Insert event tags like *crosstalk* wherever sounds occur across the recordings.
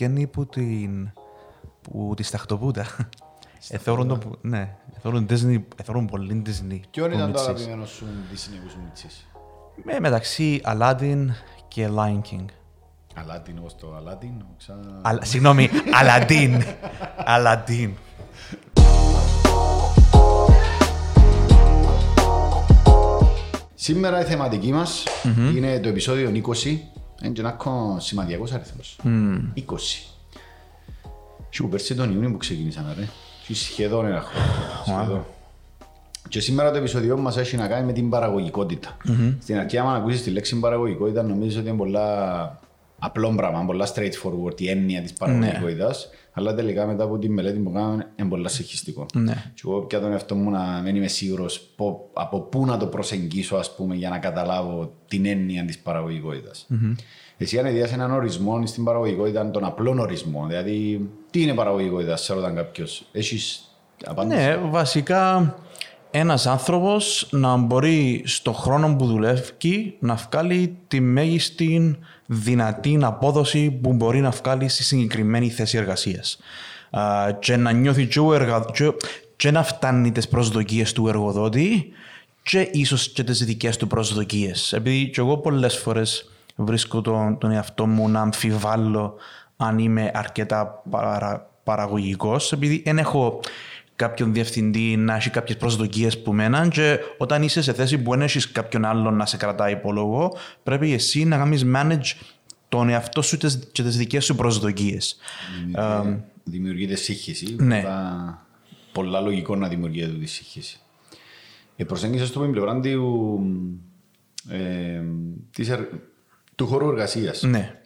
αρκένει που την. που της σταχτοπούτα. Εθώρουν το. που- Ναι, εθώρουν Disney. Εθώρουν πολύ Disney. Ποιο που ήταν το μίτσις. αγαπημένος σου Disney που σου μίτσις. Με, μεταξύ Aladdin και Lion King. Αλάτιν όπως το Αλάτιν. Ξα... Αλλά, συγγνώμη, Aladdin. *laughs* Aladdin. Σήμερα η θεματική μας είναι το επεισόδιο 20. Είναι και ένα ακόμα σημαντικός αριθμός. 20. Και που πέρσι τον Ιούνιο που ξεκινήσαμε ρε. Και σχεδόν ένα χρόνο. Σχεδόν. Και σήμερα το επεισόδιο μας έχει να κάνει με την παραγωγικότητα. Στην αρχή άμα ακούσεις τη λέξη παραγωγικότητα νομίζεις ότι είναι πολλά απλό πράγμα, πολλά straightforward η έννοια της παραγωγικότητας. Αλλά τελικά μετά από τη μελέτη που κάναμε είναι πολλά συγχυστικό. Ναι. Και εγώ πια τον εαυτό μου να δεν είμαι σίγουρος πο- από πού να το προσεγγίσω ας πούμε για να καταλάβω την έννοια της παραγωγικότητας. Εσύ αν έδιασαι έναν ορισμό στην παραγωγικότητα, τον απλό ορισμό, δηλαδή τι είναι παραγωγικότητα, σε ρωτάν κάποιος, έχεις απάντηση; Ναι, βασικά ένας άνθρωπος να μπορεί στο χρόνο που δουλεύει να βγάλει τη μέγιστη δυνατή απόδοση που μπορεί να βγάλει στη συγκεκριμένη θέση εργασίας. Α, Και να νιώθει και, ο εργα... και, και να φτάνει τις προσδοκίες του εργοδότη και ίσως και τις δικές του προσδοκίες. Επειδή και εγώ πολλές φορές βρίσκω τον, τον εαυτό μου να αμφιβάλλω αν είμαι αρκετά παρα, παραγωγικός, επειδή δεν έχω κάποιον διευθυντή να έχει κάποιες προσδοκίες που μέναν και όταν είσαι σε θέση που δεν έχεις κάποιον άλλον να σε κρατάει υπόλογο, πρέπει εσύ να κάνεις manage τον εαυτό σου τις- και τις δικές σου προσδοκίες. Δημιουργείται- Δημιουργείται σύγχυση. ναι. Πολλά, πολλά λογικό να δημιουργείται τη σύγχυση. Ε, προσέγγισες το με την πλευρά του, ε, της ερ- του χώρου εργασίας. Ναι.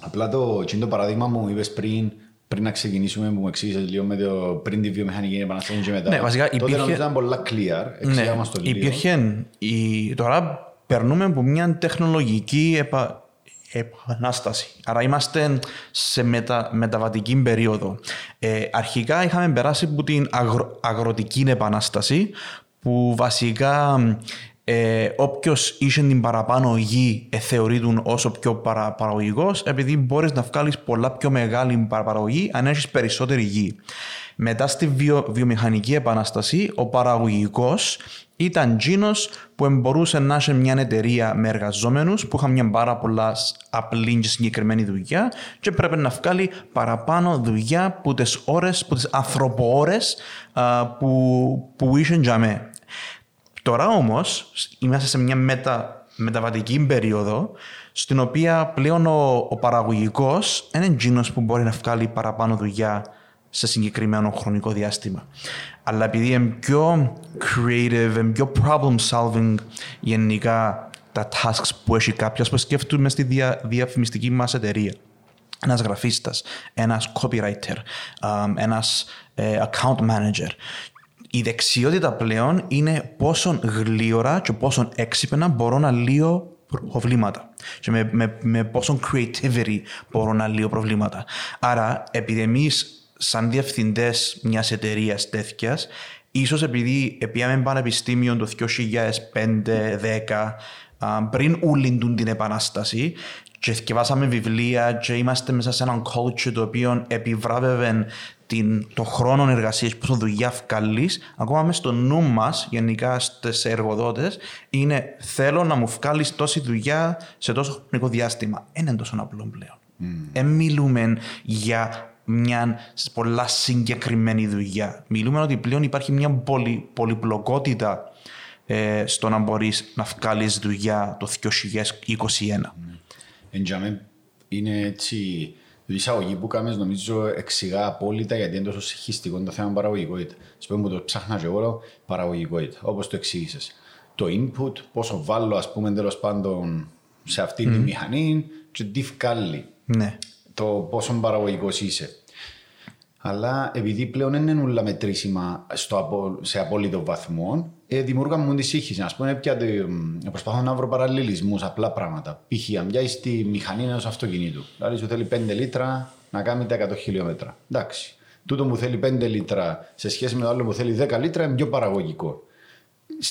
Απλά το, εκείνο το παράδειγμα μου είπες πριν, πριν να ξεκινήσουμε που μου εξήγησες λίγο με το πριν τη βιομηχανική επανάσταση και μετά. Ναι, βασικά Τότε υπήρχε- νομίζω ήταν πολλά clear. Εξήγα μας το λίγο. Ναι, υπήρχε. Η... Τώρα περνούμε από μια τεχνολογική επα... επανάσταση. Άρα είμαστε σε μετα... μεταβατική περίοδο. Ε, αρχικά είχαμε περάσει από την αγρο... αγροτική επανάσταση που βασικά ε, Όποιος είχε την παραπάνω γη ε, θεωρείται όσο πιο παρα, παραγωγικός επειδή μπορείς να βγάλεις πολλά πιο μεγάλη παραγωγή αν έχεις περισσότερη γη. Μετά στη βιο, βιομηχανική επανάσταση, ο παραγωγικός ήταν τζίνος που μπορούσε να έχει μια εταιρεία με εργαζόμενους που είχαν μια πάρα πολλά σ- απλή και συγκεκριμένη δουλειά και πρέπει να βγάλει παραπάνω δουλειά που τις ώρες, που τις ανθρωποώρες α, που, που είχε για μέ. Τώρα όμως είμαστε σε μια μετα, μεταβατική περίοδο στην οποία πλέον ο, ο παραγωγικός είναι εκείνος που μπορεί να βγάλει παραπάνω δουλειά σε συγκεκριμένο χρονικό διάστημα. Αλλά επειδή είναι πιο creative, είναι πιο problem solving γενικά τα tasks που έχει κάποιος που σκέφτομαι στη δια, διαφημιστική μας εταιρεία ένας γραφίστας, ένας copywriter, α, ένας ε, account manager. Η δεξιότητα πλέον είναι πόσο γλύωρα και πόσο έξυπνα μπορώ να λύω προβλήματα και με, με, με πόσο creativity μπορώ να λύω προβλήματα. Άρα, επειδή εμείς σαν διευθυντές μιας εταιρείας τέτοιας, ίσως επειδή πήγαμε πανεπιστήμιο το 2005-2010, πριν ούλυντουν την επανάσταση, και θυκευάσαμε βιβλία και είμαστε μέσα σε έναν culture το οποίο επιβράβευε την, το χρόνο εργασίας που στο δουλειά βγάλει, ακόμα μέσα στο νου μας, γενικά στις εργοδότες, είναι θέλω να μου βγάλει τόση δουλειά σε τόσο χρονικό διάστημα. Δεν είναι τόσο απλό πλέον. Δεν μιλούμε για μια πολλά συγκεκριμένη δουλειά. Μιλούμε ότι πλέον υπάρχει μια πολυ, πολυπλοκότητα ε, στο να μπορείς να βγάλει δουλειά το 2021. Εντιαμε είναι έτσι. Η εισαγωγή που κάνεις νομίζω εξηγά απόλυτα γιατί είναι τόσο συγχυστικό το θέμα παραγωγικότητα. Ας πούμε που το ψάχνα και εγώ παραγωγικότητα, όπως το εξήγησες. Το input, πόσο βάλω ας πούμε τέλος πάντων σε αυτή τη μηχανή και τι βγάλει. Ναι. Το πόσο παραγωγικός είσαι. Αλλά επειδή πλέον δεν είναι όλα μετρήσιμα στο, απο- σε απόλυτο βαθμό, ε, δημιουργά μου τη σύγχυση. Α πούμε, πια, ε, προσπαθώ να βρω παραλληλισμούς, απλά πράγματα. Π.χ. αν πιάσεις τη μηχανή ενός αυτοκινήτου, δηλαδή σου θέλει 5 λίτρα να κάνει τα 100 χιλιόμετρα. Εντάξει. Τούτο που θέλει 5 λίτρα σε σχέση με το άλλο που θέλει 10 λίτρα είναι πιο παραγωγικό.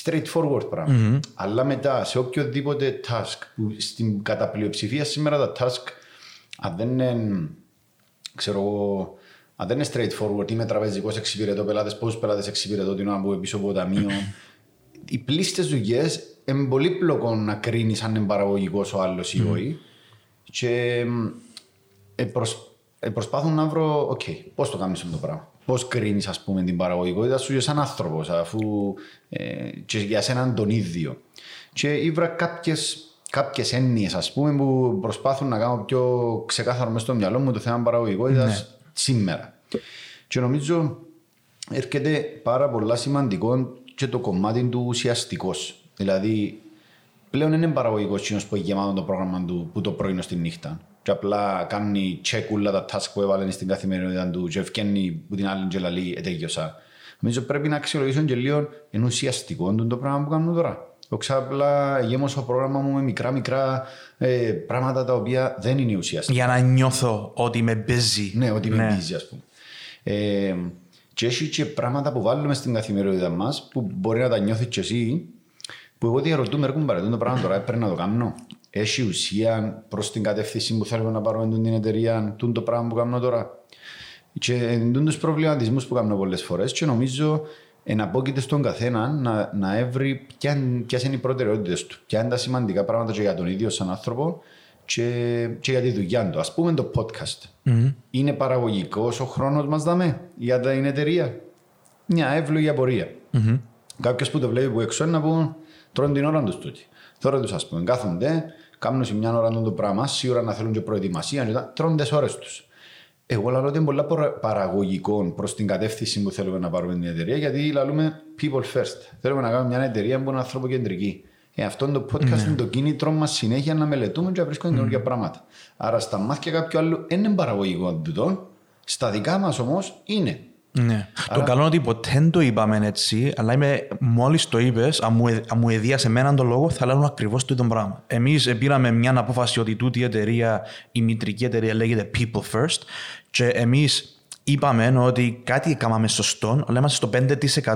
Straightforward πραγμα Αλλά μετά σε οποιοδήποτε task που στην κατά πλειοψηφία σήμερα τα task αν δεν είναι ξέρω εγώ, αν δεν είναι straightforward, είμαι τραπεζικός, εξυπηρετώ πελάτες, πόσους πελάτες εξυπηρετώ την ώρα που είμαι πίσω από το ταμείο. Οι πλείστες δουλειές είναι πολύπλοκο να κρίνεις αν είναι παραγωγικός ο άλλος ή όχι. Και ε, προσ, ε, προσπαθώ να βρω, OK, okay, πώς το κάνεις αυτό το πράγμα. Πώς κρίνεις, ας πούμε, την παραγωγικότητα σου σαν άνθρωπος, αφού ε, και για σέναν τον ίδιο. Και ήβρα κάποιες κάποιες έννοιες ας πούμε που προσπάθουν να κάνω πιο ξεκάθαρο μέσα στο μυαλό μου το θέμα παραγωγικότητας ναι. Σήμερα. Και νομίζω έρχεται πάρα πολλά σημαντικό και το κομμάτι του ουσιαστικός. Δηλαδή, πλέον είναι παραγωγικός κοινός που έχει γεμάτο το πρόγραμμα του που το πρωί στη νύχτα. Και απλά κάνει τσέκουλα τα task που έβαλε στην καθημερινότητα του, και ευκαινεί που την άλλη τζελαλή ετέγιωσα. Νομίζω πρέπει να αξιολογήσω και λίγο εν ουσιαστικό το πράγμα που κάνουμε τώρα. Εγώ ξάπλα γέμωσα το πρόγραμμα μου με μικρά μικρά ε, πράγματα τα οποία δεν είναι ουσιαστικά. Για να νιώθω ότι είμαι busy. Ναι, ότι είμαι ναι. busy ας πούμε. Ε, και έχει και πράγματα που βάλουμε στην καθημερινότητα μας που μπορεί να τα νιώθεις και εσύ που εγώ διαρωτούμε έρχομαι παρετούν το πράγμα τώρα πρέπει να το κάνω. Έχει ουσία προς την κατεύθυνση που θέλουμε να πάρουμε την εταιρεία, το πράγμα που κάνω τώρα. Και εντούν τους προβληματισμούς που κάνω πολλές φορές και νομίζω εναπόκειται στον καθένα να, να έβρει ποιες είναι οι προτεραιότητες του, ποια είναι τα σημαντικά πράγματα και για τον ίδιο σαν άνθρωπο και, και για τη δουλειά του. Α πούμε το podcast. Mm-hmm. Είναι παραγωγικό ο χρόνος μας δαμέ για την εταιρεία. Μια εύλογη απορία. Mm-hmm. Κάποιος που το βλέπει που έξω να πούν τρώνε την ώρα τους τούτη. Τώρα τους ας πούμε κάθονται, κάνουν σε μια ώρα το πράγμα, σίγουρα να θέλουν και προετοιμασία, τρώνε τι ώρες τους. Εγώ λέω ότι είναι πολύ παραγωγικό προς την κατεύθυνση που θέλουμε να πάρουμε την εταιρεία, γιατί λέμε people first. Θέλουμε να κάνουμε μια εταιρεία που είναι ανθρωποκεντρική. Ε, αυτό το podcast ναι. είναι το κίνητρο μας συνέχεια να μελετούμε και να βρίσκουμε mm. καινούργια πράγματα. Άρα στα μάτια κάποιου άλλου δεν είναι παραγωγικό τούτο. Στα δικά μας όμως είναι. Ναι. Άρα... Το καλό είναι ότι ποτέ δεν το είπαμε έτσι, αλλά είμαι, μόλις το είπες, αν μου, αν μου εδίασε εμένα τον λόγο, θα λέγουν ακριβώς το ίδιο πράγμα. Εμείς πήραμε μια απόφαση ότι τούτη η εταιρεία, η μητρική εταιρεία λέγεται People First και εμείς είπαμε ότι κάτι έκαναμε σωστό, αλλά είμαστε στο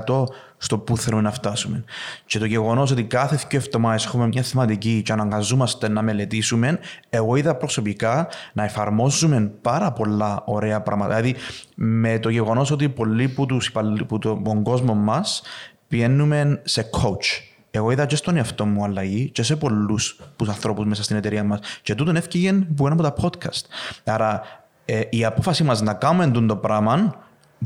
5% στο που θέλουμε να φτάσουμε. Και το γεγονός ότι κάθε δύο εβδομάδες έχουμε μια θεματική και αναγκαζόμαστε να μελετήσουμε, εγώ είδα προσωπικά να εφαρμόζουμε πάρα πολλά ωραία πράγματα. Δηλαδή, με το γεγονός ότι πολλοί που, τους, που τον κόσμο μας πηγαίνουμε σε coach. Εγώ είδα και στον εαυτό μου αλλαγή και σε πολλούς ανθρώπους μέσα στην εταιρεία μας. Και τούτον έφυγε που ένα από τα podcast. Άρα ε, η απόφαση μας να κάνουμε το πράγμα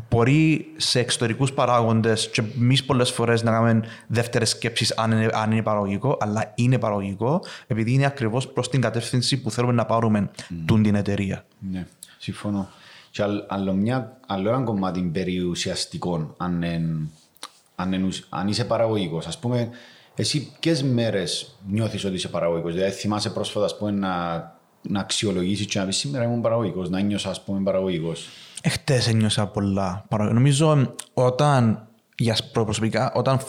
μπορεί σε εξωτερικούς παράγοντες και εμείς πολλές φορές να κάνουμε δεύτερες σκέψεις αν, είναι, αν είναι παραγωγικό, αλλά είναι παραγωγικό επειδή είναι ακριβώς προς την κατεύθυνση που θέλουμε να πάρουμε mm. την εταιρεία. Ναι, συμφωνώ. Και άλλο, μια, άλλο ένα κομμάτι περιουσιαστικών, αν, αν, αν είσαι παραγωγικός. Α πούμε, εσύ ποιες μέρες νιώθεις ότι είσαι παραγωγικός; Δηλαδή, θυμάσαι πρόσφατα πούμε, να να αξιολογήσεις και να πεις σήμερα ήμουν παραγωγικός, να νιώσα ας πούμε παραγωγικός. Εχθές ένιωσα πολλά. Νομίζω όταν, για προσωπικά, όταν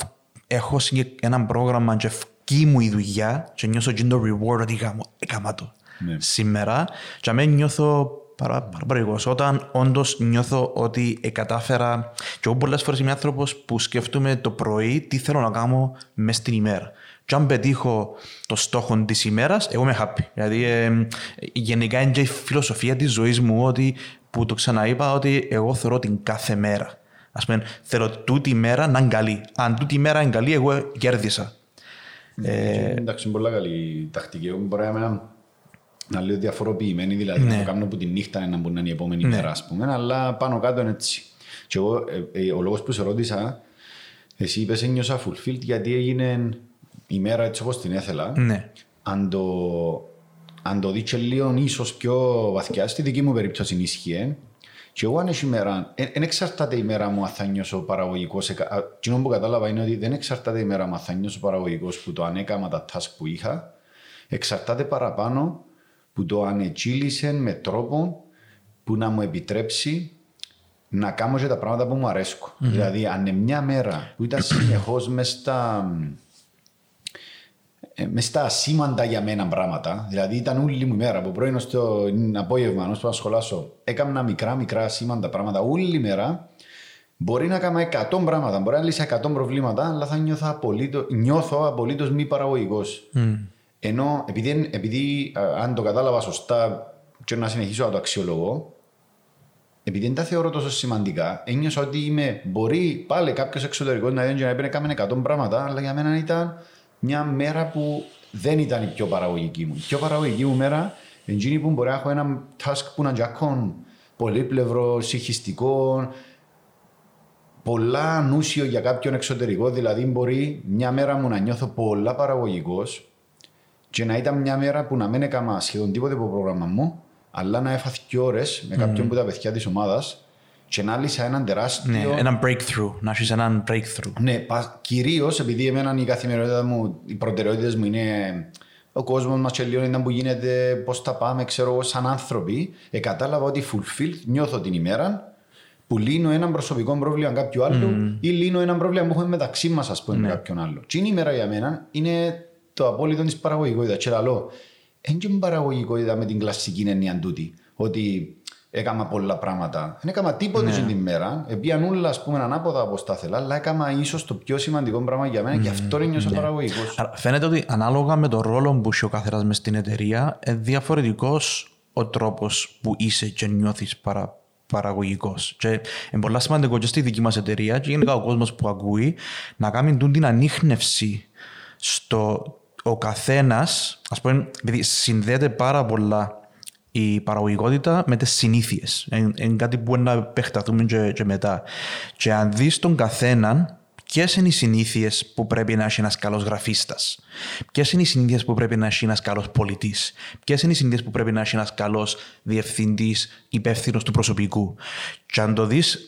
έχω ένα πρόγραμμα και φκεί μου η δουλειά και νιώσω και το reward ότι έκανα το ναι. σήμερα και αμέ νιώθω παρά, παραγωγικός. Όταν όντως νιώθω ότι κατάφερα και εγώ πολλές φορές είμαι άνθρωπος που σκέφτομαι το πρωί τι θέλω να κάνω μέσα στην ημέρα και αν πετύχω το στόχο της ημέρας, εγώ είμαι happy. Δηλαδή, ε, γενικά είναι και η φιλοσοφία της ζωής μου ότι, που το ξαναείπα ότι εγώ θεωρώ την κάθε μέρα. Α πούμε, θέλω τούτη μέρα να είναι καλή. Αν τούτη μέρα είναι καλή, εγώ κέρδισα. Ε, εντάξει, είναι πολύ καλή τακτική. Εγώ μπορεί να, να λέω διαφοροποιημένη, δηλαδή ναι. να το κάνω που τη νύχτα να μπορεί να είναι η επόμενη ναι. μέρα, ας πούμε, αλλά πάνω κάτω είναι έτσι. Και εγώ, ε, ε, ο λόγος που σε ρώτησα, εσύ είπες ένιωσα fulfilled γιατί έγινε η μέρα έτσι όπως την έθελα, ναι. αν το, αν το δείτε λίγο ίσως πιο βαθιά, στη δική μου περίπτωση ισχύει, και εγώ αν έχει μέρα, δεν εξαρτάται η μέρα μου αν θα νιώσω παραγωγικός. Τι που κατάλαβα είναι ότι δεν εξαρτάται η μέρα μου αν θα νιώσω παραγωγικός που το ανέκαμα τα task που είχα. Εξαρτάται παραπάνω που το ανετσίλησε με τρόπο που να μου επιτρέψει να κάνω και τα πράγματα που μου αρέσκουν. Mm-hmm. Δηλαδή, αν είναι μια μέρα που ήταν συνεχώς μέσα στα ε, μες στα ασήμαντα για μένα πράγματα. Δηλαδή ήταν όλη μου η μέρα από πρωί στο απόγευμα, ενώ που ασχολάσω. Έκανα μικρά μικρά ασήμαντα πράγματα όλη η μέρα. Μπορεί να κάνω 100 πράγματα, μπορεί να λύσει 100 προβλήματα, αλλά θα νιώθω απολύτω νιώθω απολύτως μη παραγωγικός. Mm. Ενώ επειδή, επειδή αν το κατάλαβα σωστά και να συνεχίσω να το αξιολογώ, επειδή δεν τα θεωρώ τόσο σημαντικά, ένιωσα ότι είμαι, μπορεί πάλι κάποιος εξωτερικός να δεν να έκανε 100 πράγματα, αλλά για μένα ήταν μια μέρα που δεν ήταν η πιο παραγωγική μου. Η πιο παραγωγική μου μέρα είναι εκείνη που μπορεί να έχω ένα task που να τζακών πολύπλευρο, συγχυστικό, πολλά ανούσιο για κάποιον εξωτερικό. Δηλαδή, μπορεί μια μέρα μου να νιώθω πολλά παραγωγικός και να ήταν μια μέρα που να μην έκανα σχεδόν τίποτε από το πρόγραμμα μου, αλλά να έφαθει και ώρες με κάποιον mm. που τα παιδιά της ομάδας και να λύσα έναν τεράστιο. Ναι, έναν breakthrough. Να έχεις έναν breakthrough. Ναι, κυρίως επειδή εμένα η καθημερινότητα μου, οι προτεραιότητες μου είναι ο κόσμος μας και λίγο ήταν που γίνεται, πώς τα πάμε, ξέρω εγώ, σαν άνθρωποι. Ε, κατάλαβα ότι fulfilled νιώθω την ημέρα που λύνω ένα προσωπικό πρόβλημα κάποιου άλλου mm. ή λύνω ένα πρόβλημα που έχουμε μεταξύ μας, ας πούμε, ναι. με κάποιον άλλο. Τι είναι η ημέρα για μένα είναι το απόλυτο της παραγωγικότητας. Και λέω, δεν παραγωγικότητα με την κλασική έννοια τούτη. Ότι έκανα πολλά πράγματα. Δεν έκανα τίποτα ναι. την ημέρα. Επίαν όλα, ας πούμε, ανάποδα όπω τα ήθελα, αλλά έκανα ίσως το πιο σημαντικό πράγμα για μένα mm. και αυτό νιώσα ναι. παραγωγικός. Φαίνεται ότι ανάλογα με τον ρόλο που έχει ο καθένας μες στην εταιρεία, είναι διαφορετικός ο τρόπος που είσαι και νιώθεις παρα, παραγωγικός. Και είναι πολύ σημαντικό και στη δική μας εταιρεία και γενικά ο κόσμος που ακούει να κάνει την ανείχνευση στο ο καθένας, ας πούμε, επειδή συνδέεται πάρα πολλά η παραγωγικότητα με τις συνήθειες. Είναι κάτι που μπορεί να επεκταθούμε και, και μετά. Και αν δεις τον καθέναν, ποιες είναι οι συνήθειες που πρέπει να έχει ένας καλός γραφίστας, ποιες είναι οι συνήθειες που πρέπει να έχει ένας καλός πολιτής, ποιες είναι οι συνήθειες που πρέπει να έχει ένας καλός διευθυντής υπεύθυνος του προσωπικού; Και αν το δεις,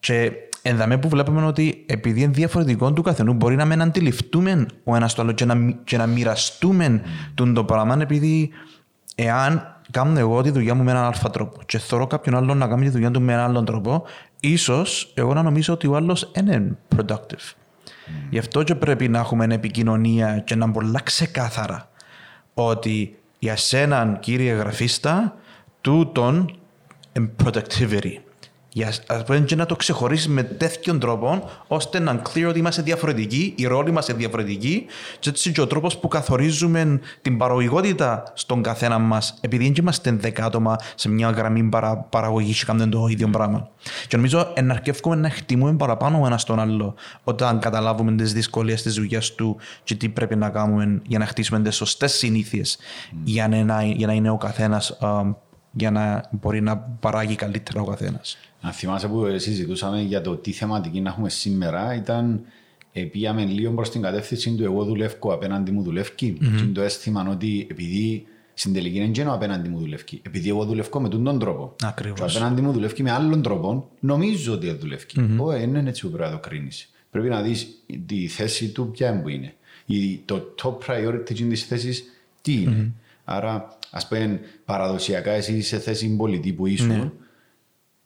και ενδαμέ που βλέπουμε ότι επειδή είναι διαφορετικό του καθενού, μπορεί να μην αντιληφθούμε ο ένας το άλλο και να, και να μοιραστούμε mm. το πράγμα, επειδή εάν κάνω εγώ τη δουλειά μου με έναν αλφα τρόπο και θεωρώ κάποιον άλλον να κάνει τη δουλειά του με έναν άλλον τρόπο, ίσως εγώ να νομίζω ότι ο άλλος είναι productive. Mm. Γι' αυτό και πρέπει να έχουμε επικοινωνία και να πολλά ξεκάθαρα ότι για σέναν κύριε γραφίστα, τούτον productivity για και να το ξεχωρίσει με τέτοιον τρόπο, ώστε να είναι clear ότι είμαστε διαφορετικοί, οι ρόλοι μας είναι διαφορετικοί, και έτσι και ο τρόπος που καθορίζουμε την παραγωγικότητα στον καθένα μας, επειδή δεν είμαστε δέκα άτομα σε μια γραμμή παρα, παραγωγής και κάνουμε το ίδιο πράγμα. Και νομίζω εναρκεύουμε να χτιμούμε παραπάνω ένας στον άλλο, όταν καταλάβουμε τις δυσκολίες της δουλειάς του και τι πρέπει να κάνουμε για να χτίσουμε τις σωστές συνήθειες mm. για, για, να είναι ο καθένας για να μπορεί να παράγει καλύτερα ο καθένας. Αν θυμάσαι που συζητούσαμε για το τι θεματική να έχουμε σήμερα, ήταν ε, πήγαμε λίγο προς την κατεύθυνση του εγώ δουλεύω απέναντι μου δουλεύει. Mm-hmm. Και το αίσθημα ότι επειδή στην τελική είναι γένο απέναντι μου δουλεύει. Επειδή εγώ δουλεύω με τον τρόπο. Ακριβώς. Και απέναντι μου δουλεύει με άλλον τρόπο, νομίζω ότι δουλεύει. Mm-hmm. Όχι, δεν είναι έτσι που πρέπει να το κρίνεις. Πρέπει να δεις τη θέση του ποια είναι. Το top priority της θέσης τι είναι. Mm-hmm. Άρα, ας πούμε, παραδοσιακά εσύ είσαι θέση πολιτή που ήσουν. Ναι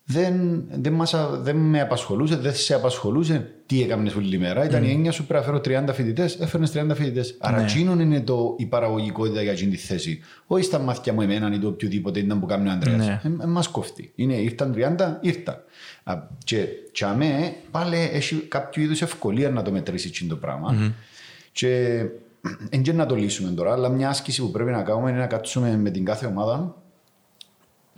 δεν, δεν, μας, δεν με απασχολούσε, δεν σε απασχολούσε τι έκανε όλη τη μέρα. Ήταν mm. η έννοια σου πρέπει να φέρω 30 φοιτητές, έφερνες 30 φοιτητές. Άρα, ναι. εκείνον είναι το, η παραγωγικότητα για αυτή τη θέση. Όχι στα μάτια μου, εμένα ή το οποιοδήποτε ήταν που κάνει ο Αντρέα. Ναι. Ε, ε, Μας κόφτει. Είναι, ήρθαν 30, ήρθαν. Και, και αμέ, πάλι έχει κάποιο είδους ευκολία να το μετρήσεις αυτό το πράγμα. Mm-hmm. Και δεν να το λύσουμε τώρα, αλλά μια άσκηση που πρέπει να κάνουμε είναι να κάτσουμε με την κάθε ομάδα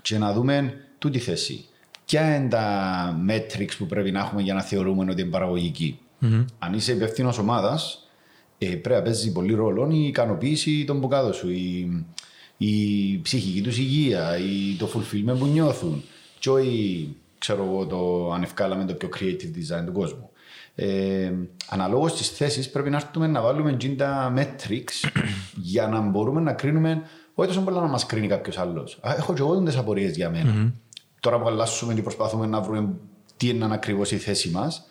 και να δούμε τούτη θέση ποια είναι τα metrics που πρέπει να έχουμε για να θεωρούμε ότι είναι παραγωγική; Mm-hmm. Αν είσαι υπευθύνο ομάδας, ε, πρέπει να παίζει πολύ ρόλο η ικανοποίηση των μπουκάδων σου, η, η ψυχική τους υγεία, η, το fulfillment που νιώθουν. Και όχι, ξέρω εγώ, το ανευκάλαμε το πιο creative design του κόσμου. Ε, αναλόγως στις θέσεις πρέπει να έρθουμε να βάλουμε τα metrics *coughs* για να μπορούμε να κρίνουμε όχι τόσο πολλά να μας κρίνει κάποιος άλλος. Έχω και εγώ τις απορίες για μένα. Mm-hmm τώρα που αλλάσουμε και προσπαθούμε να βρούμε τι είναι ακριβώς η θέση μας,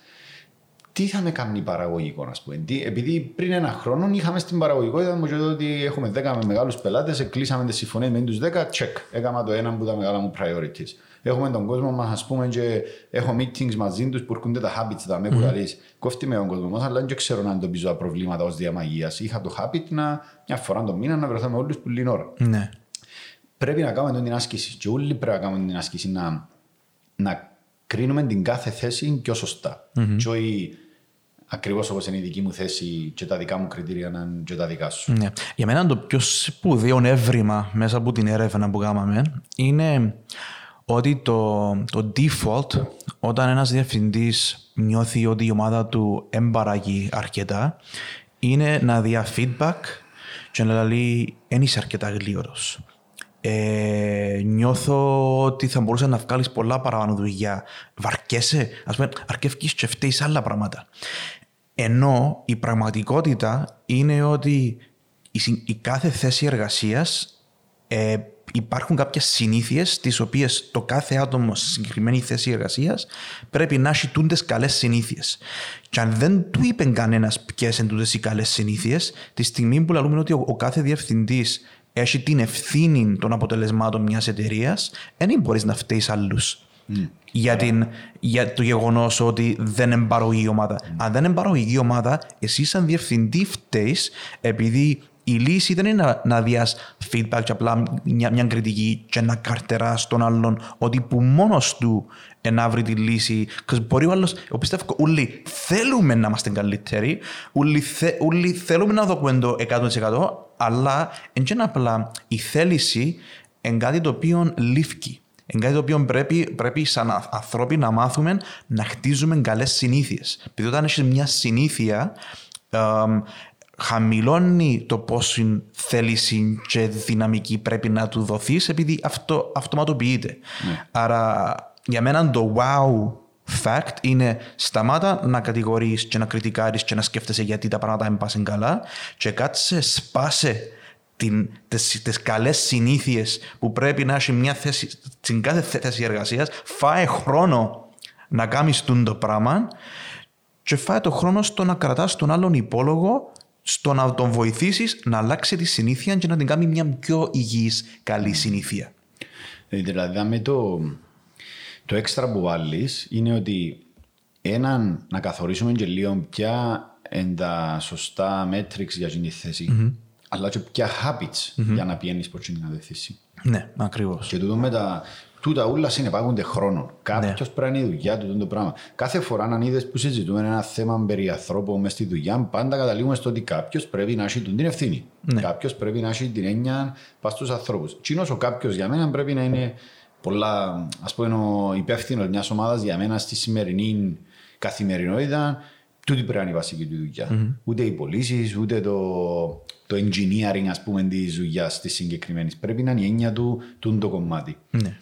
τι θα με κάνει παραγωγικό, ας πούμε. Τι, επειδή πριν ένα χρόνο είχαμε στην παραγωγικότητα μου ότι έχουμε 10 με μεγάλους πελάτες, κλείσαμε τις συμφωνίες με τους 10, check. Έκανα το ένα που τα μεγάλα μου priorities. Έχουμε τον κόσμο μας, ας πούμε, και έχω meetings μαζί τους που έρχονται τα habits, τα με που Κόφτει με τον κόσμο μας, αλλά δεν ξέρω να εντοπίζω προβλήματα ως διαμαγείας. Είχα το habit να μια φορά το μήνα να βρεθώ με όλους που λύνω ώρα. Ναι πρέπει να κάνουμε την άσκηση και όλοι πρέπει να κάνουμε την άσκηση να, να κρίνουμε την κάθε θέση πιο σωστά. Mm-hmm. Και όχι ακριβώς όπως είναι η δική μου θέση και τα δικά μου κριτήρια να είναι και τα δικά σου. Ναι. Για μένα το πιο σπουδαίο έβριμα μέσα από την έρευνα που κάναμε είναι ότι το, το default όταν ένας διευθυντής νιώθει ότι η ομάδα του εμπαραγεί αρκετά είναι να διά feedback και να λέει «Εν είσαι αρκετά γλύωρος». Ε, νιώθω ότι θα μπορούσε να βγάλεις πολλά παραπάνω δουλειά. Βαρκέσαι, ας πούμε, αρκεύει και φταίεις άλλα πράγματα. Ενώ η πραγματικότητα είναι ότι η, η κάθε θέση εργασίας ε, υπάρχουν κάποιες συνήθειες τις οποίες το κάθε άτομο σε συγκεκριμένη θέση εργασίας πρέπει να έχει τούντες καλές συνήθειες. Και αν δεν του είπε κανένας ποιες είναι τούντες οι καλές συνήθειες, τη στιγμή που λέμε ότι ο, ο κάθε διευθυντής έχει την ευθύνη των αποτελεσμάτων μιας εταιρείας, δεν μπορείς να φταίεις άλλους. Mm. Για, την, για το γεγονός ότι δεν είναι παρογή η ομάδα. Mm. Αν δεν είναι παρογή η ομάδα, εσύ σαν διευθυντή φταίεις επειδή η λύση δεν είναι να, να διάς feedback και απλά μια, μια κριτική και να καρτεράς τον άλλον ότι που μόνος του να βρει τη λύση. Μπορεί ο άλλος, εγώ πιστεύω, όλοι θέλουμε να είμαστε καλύτεροι, όλοι, θε, όλοι θέλουμε να δούμε το 100%, αλλά είναι απλά η θέληση είναι κάτι το οποίο λήφκει. Είναι κάτι το οποίο πρέπει, πρέπει σαν ανθρώποι να μάθουμε να χτίζουμε καλές συνήθειες. Επειδή όταν έχεις μια συνήθεια, χαμηλώνει το πόσο θέληση και δυναμική πρέπει να του δοθείς, επειδή αυτό αυτοματοποιείται. Ναι. Άρα, για μένα το wow fact είναι σταμάτα να κατηγορείς και να κριτικάρεις και να σκέφτεσαι γιατί τα πράγματα δεν πάσουν καλά και κάτσε σπάσε την, τις, τις καλές συνήθειες που πρέπει να έχει μια θέση, στην κάθε θέση εργασίας, φάε χρόνο να κάνεις το πράγμα και φάε το χρόνο στο να κρατάς τον άλλον υπόλογο στο να τον βοηθήσεις να αλλάξει τη συνήθεια και να την κάνει μια πιο υγιής καλή συνήθεια. Ε, δηλαδή, με το, το έξτρα που βάλεις είναι ότι έναν να καθορίσουμε και λίγο ποια είναι τα σωστά metrics για την θέση, mm-hmm. αλλά και ποια habits mm-hmm. για να πιένεις προ την κατεύθυνση. Ναι, ακριβώς. Και τούτο με τα, τούτα ούλα συνεπάγονται χρόνο. Κάποιος ναι. πρέπει να είναι η δουλειά του το πράγμα. Κάθε φορά, αν είδες που συζητούμε ένα θέμα περί ανθρώπου μες στη δουλειά, πάντα καταλήγουμε στο ότι κάποιος πρέπει να έχει την ευθύνη. Ναι. Κάποιος πρέπει να έχει την έννοια πας στους ανθρώπους. Τσίνο ο κάποιος για μένα πρέπει να είναι πολλά, ας πούμε, ο υπεύθυνος μιας ομάδας για μένα στη σημερινή καθημερινότητα. Τούτη πρέπει να είναι η βασική του δουλειά. Mm-hmm. Ούτε οι πωλήσεις, ούτε το, το engineering ας πούμε της δουλειάς της συγκεκριμένης. Πρέπει να είναι η έννοια του, του το κομμάτι. Ναι.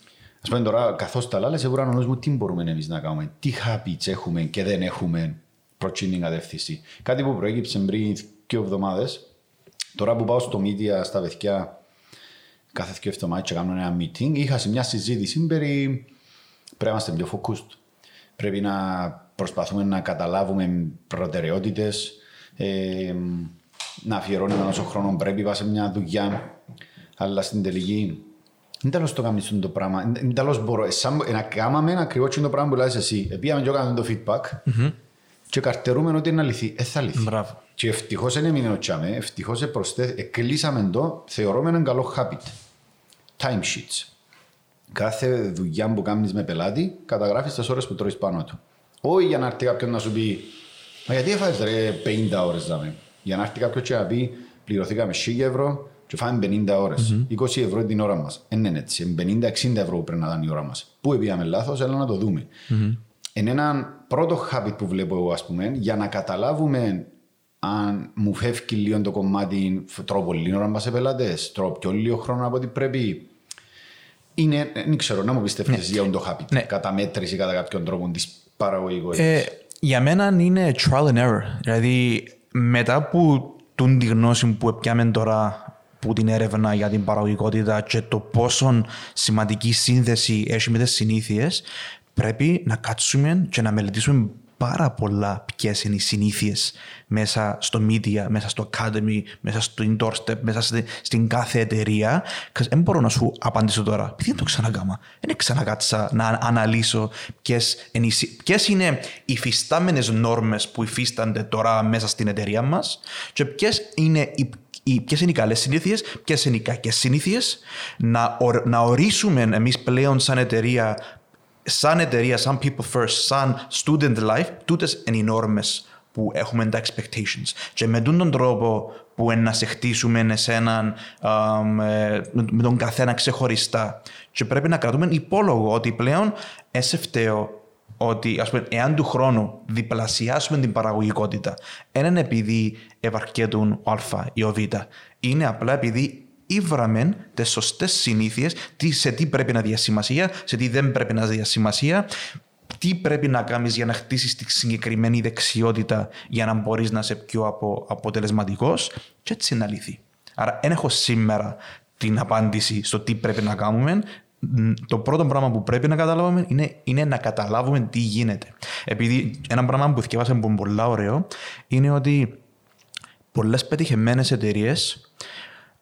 Ας πούμε τώρα, καθώς τα λάλες, σίγουρα να μου τι μπορούμε εμείς να κάνουμε, τι habits έχουμε και δεν έχουμε προς την κατεύθυνση. Κάτι που προέκυψε πριν δύο εβδομάδες, τώρα που πάω στο media στα παιδιά κάθε δύο εβδομάδες και κάνω ένα meeting, είχα σε μια συζήτηση περί πρέπει να είμαστε πιο focused. Πρέπει να προσπαθούμε να καταλάβουμε προτεραιότητες, ε, να αφιερώνουμε όσο χρόνο πρέπει σε μια δουλειά, αλλά στην τελική δεν τέλος το κάνεις το πράγμα. Δεν τέλος μπορώ. Να κάναμε ακριβώς το πράγμα που λες εσύ. Επίαμε και έκαναμε το feedback και καρτερούμε ότι είναι αληθή. Ε, θα αληθή. Μπράβο. Και ευτυχώς δεν έμεινε ο τσάμε. Ευτυχώς εκλείσαμε το. Θεωρούμε έναν καλό habit. Time sheets. Κάθε δουλειά που κάνεις με πελάτη καταγράφεις τις ώρες που τρώεις πάνω του. Όχι για να έρθει κάποιον να σου πει Μα γιατί έφαγες ρε 50 ώρες δάμε. Για να έρθει κάποιος και να πει πληρωθήκαμε 1000 ευρώ και φάμε 50 ώρες. Mm-hmm. 20 ευρώ την ώρα μας. Δεν είναι έτσι. 50-60 ευρώ που πρέπει να ήταν η ώρα μας. Πού πήγαμε λάθος, έλα να το δούμε. Mm-hmm. Είναι ένα πρώτο habit που βλέπω εγώ, ας πούμε, για να καταλάβουμε αν μου φεύγει λίγο το κομμάτι, τρώω πολύ ώρα μας σε πελάτες, τρώω πιο λίγο χρόνο από ό,τι πρέπει. Είναι, δεν ξέρω, να μου πιστεύει ναι. για το habit. Ναι. Κατά μέτρηση κατά κάποιον τρόπο της παραγωγικότητας. Ε, για μένα είναι trial and error. Δηλαδή, μετά που την γνώση που πιάμε τώρα που την έρευνα για την παραγωγικότητα και το πόσο σημαντική σύνδεση έχει με τις συνήθειες, πρέπει να κάτσουμε και να μελετήσουμε πάρα πολλά ποιες είναι οι συνήθειες μέσα στο media, μέσα στο academy, μέσα στο doorstep, μέσα στην κάθε εταιρεία. Δεν μπορώ να σου απαντήσω τώρα. Επειδή δεν το ξανακάμα. Δεν ξανακάτσα να αναλύσω ποιες είναι, είναι οι φυστάμενες νόρμες που υφίστανται τώρα μέσα στην εταιρεία μας και ποιες είναι οι ποιες είναι οι καλές συνήθειες, ποιες είναι οι κακές συνήθειες, να, να ορίσουμε εμείς πλέον σαν εταιρεία, σαν εταιρεία, σαν people first, σαν student life, τούτες είναι οι νόρμες που έχουμε τα expectations. Και με τον τρόπο που να σε χτίσουμε εσέναν, ε, με τον καθένα ξεχωριστά. Και πρέπει να κρατούμε υπόλογο ότι πλέον έσαι φταίω ότι ας πούμε, εάν του χρόνου διπλασιάσουμε την παραγωγικότητα, δεν είναι επειδή ευαρκέτουν ο Α ή ο Β. Είναι απλά επειδή ήβραμε τις σωστές συνήθειες, σε τι πρέπει να διασημασία, σε τι δεν πρέπει να διασημασία, τι πρέπει να κάνεις για να χτίσεις τη συγκεκριμένη δεξιότητα για να μπορείς να είσαι πιο απο, αποτελεσματικός, και έτσι είναι αλήθεια. Άρα, δεν έχω σήμερα την απάντηση στο τι πρέπει να κάνουμε. Το πρώτο πράγμα που πρέπει να καταλάβουμε είναι, είναι να καταλάβουμε τι γίνεται. Επειδή ένα πράγμα που θυκεύασε που είναι πολύ ωραίο είναι ότι πολλές πετυχημένες εταιρείες,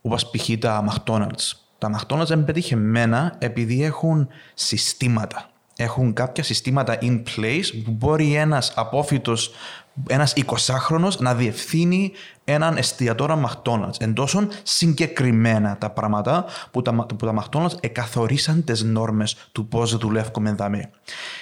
όπως π.χ. τα McDonald's, τα McDonald's είναι πετυχημένα επειδή έχουν συστήματα έχουν κάποια συστήματα in place που μπορεί ένας απόφυτος, ένας 20χρονος να διευθύνει έναν εστιατόριο McDonald's. Εν τόσο συγκεκριμένα τα πράγματα που τα, που τα McDonald's εκαθορίσαν τις νόρμες του πώς δουλεύουμε εδώ.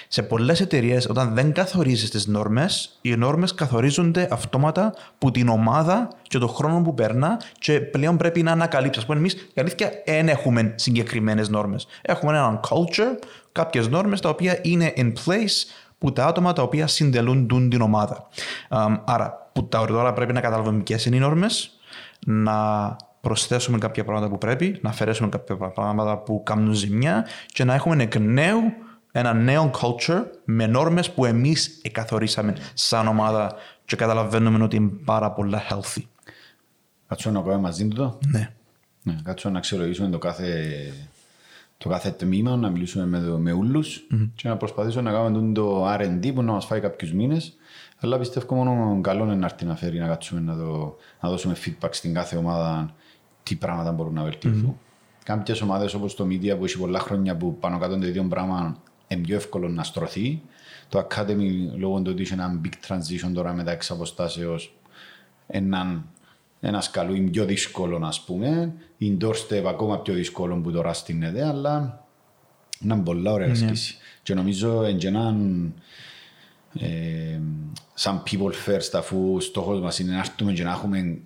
Σε πολλές εταιρείες, όταν δεν καθορίζεις τις νόρμες, οι νόρμες καθορίζονται αυτόματα που την ομάδα και τον χρόνο που περνά και πλέον πρέπει να ανακαλύψεις. Α πούμε, εμείς η αλήθεια δεν έχουμε συγκεκριμένες νόρμες. Έχουμε έναν culture, κάποιες νόρμες τα οποία είναι in place που τα άτομα τα οποία συντελούν την ομάδα. Άρα, που τα τώρα πρέπει να καταλάβουμε ποιες είναι οι νόρμες, να προσθέσουμε κάποια πράγματα που πρέπει, να αφαιρέσουμε κάποια πράγματα που κάνουν ζημιά και να έχουμε εκ νέου ένα νέο culture με νόρμες που εμείς εκαθορίσαμε σαν ομάδα και καταλαβαίνουμε ότι είναι πάρα πολλά healthy. Κάτσω να πάμε μαζί του το. Ναι. ναι. Κάτσω να αξιολογήσουμε το κάθε, το κάθε τμήμα, να μιλήσουμε με, με ούλους mm-hmm. και να προσπαθήσουμε να κάνουμε το R&D που να μας φάει κάποιους μήνες αλλά πιστεύω μόνο καλό είναι να έρθει να φέρει να κάτσουμε να, το, να δώσουμε feedback στην κάθε ομάδα τι πράγματα μπορούν να βελτιωθούν. Mm-hmm. Κάποιες ομάδες όπως το Media που έχει πολλά χρόνια που πάνω κάτω το ίδιο πράγμα είναι πιο εύκολο να στρωθεί. Το Academy λόγω του ότι έχει ένα big transition τώρα μετά εξ αποστάσεως έναν ένα σκαλού είναι πιο δύσκολο να πούμε. Η doorstep ακόμα πιο δύσκολο που τώρα στείνεται, αλλά είναι πολλά ωραία mm-hmm. Και νομίζω έναν ε, σαν people first αφού στόχος μας είναι να έρθουμε και να έχουμε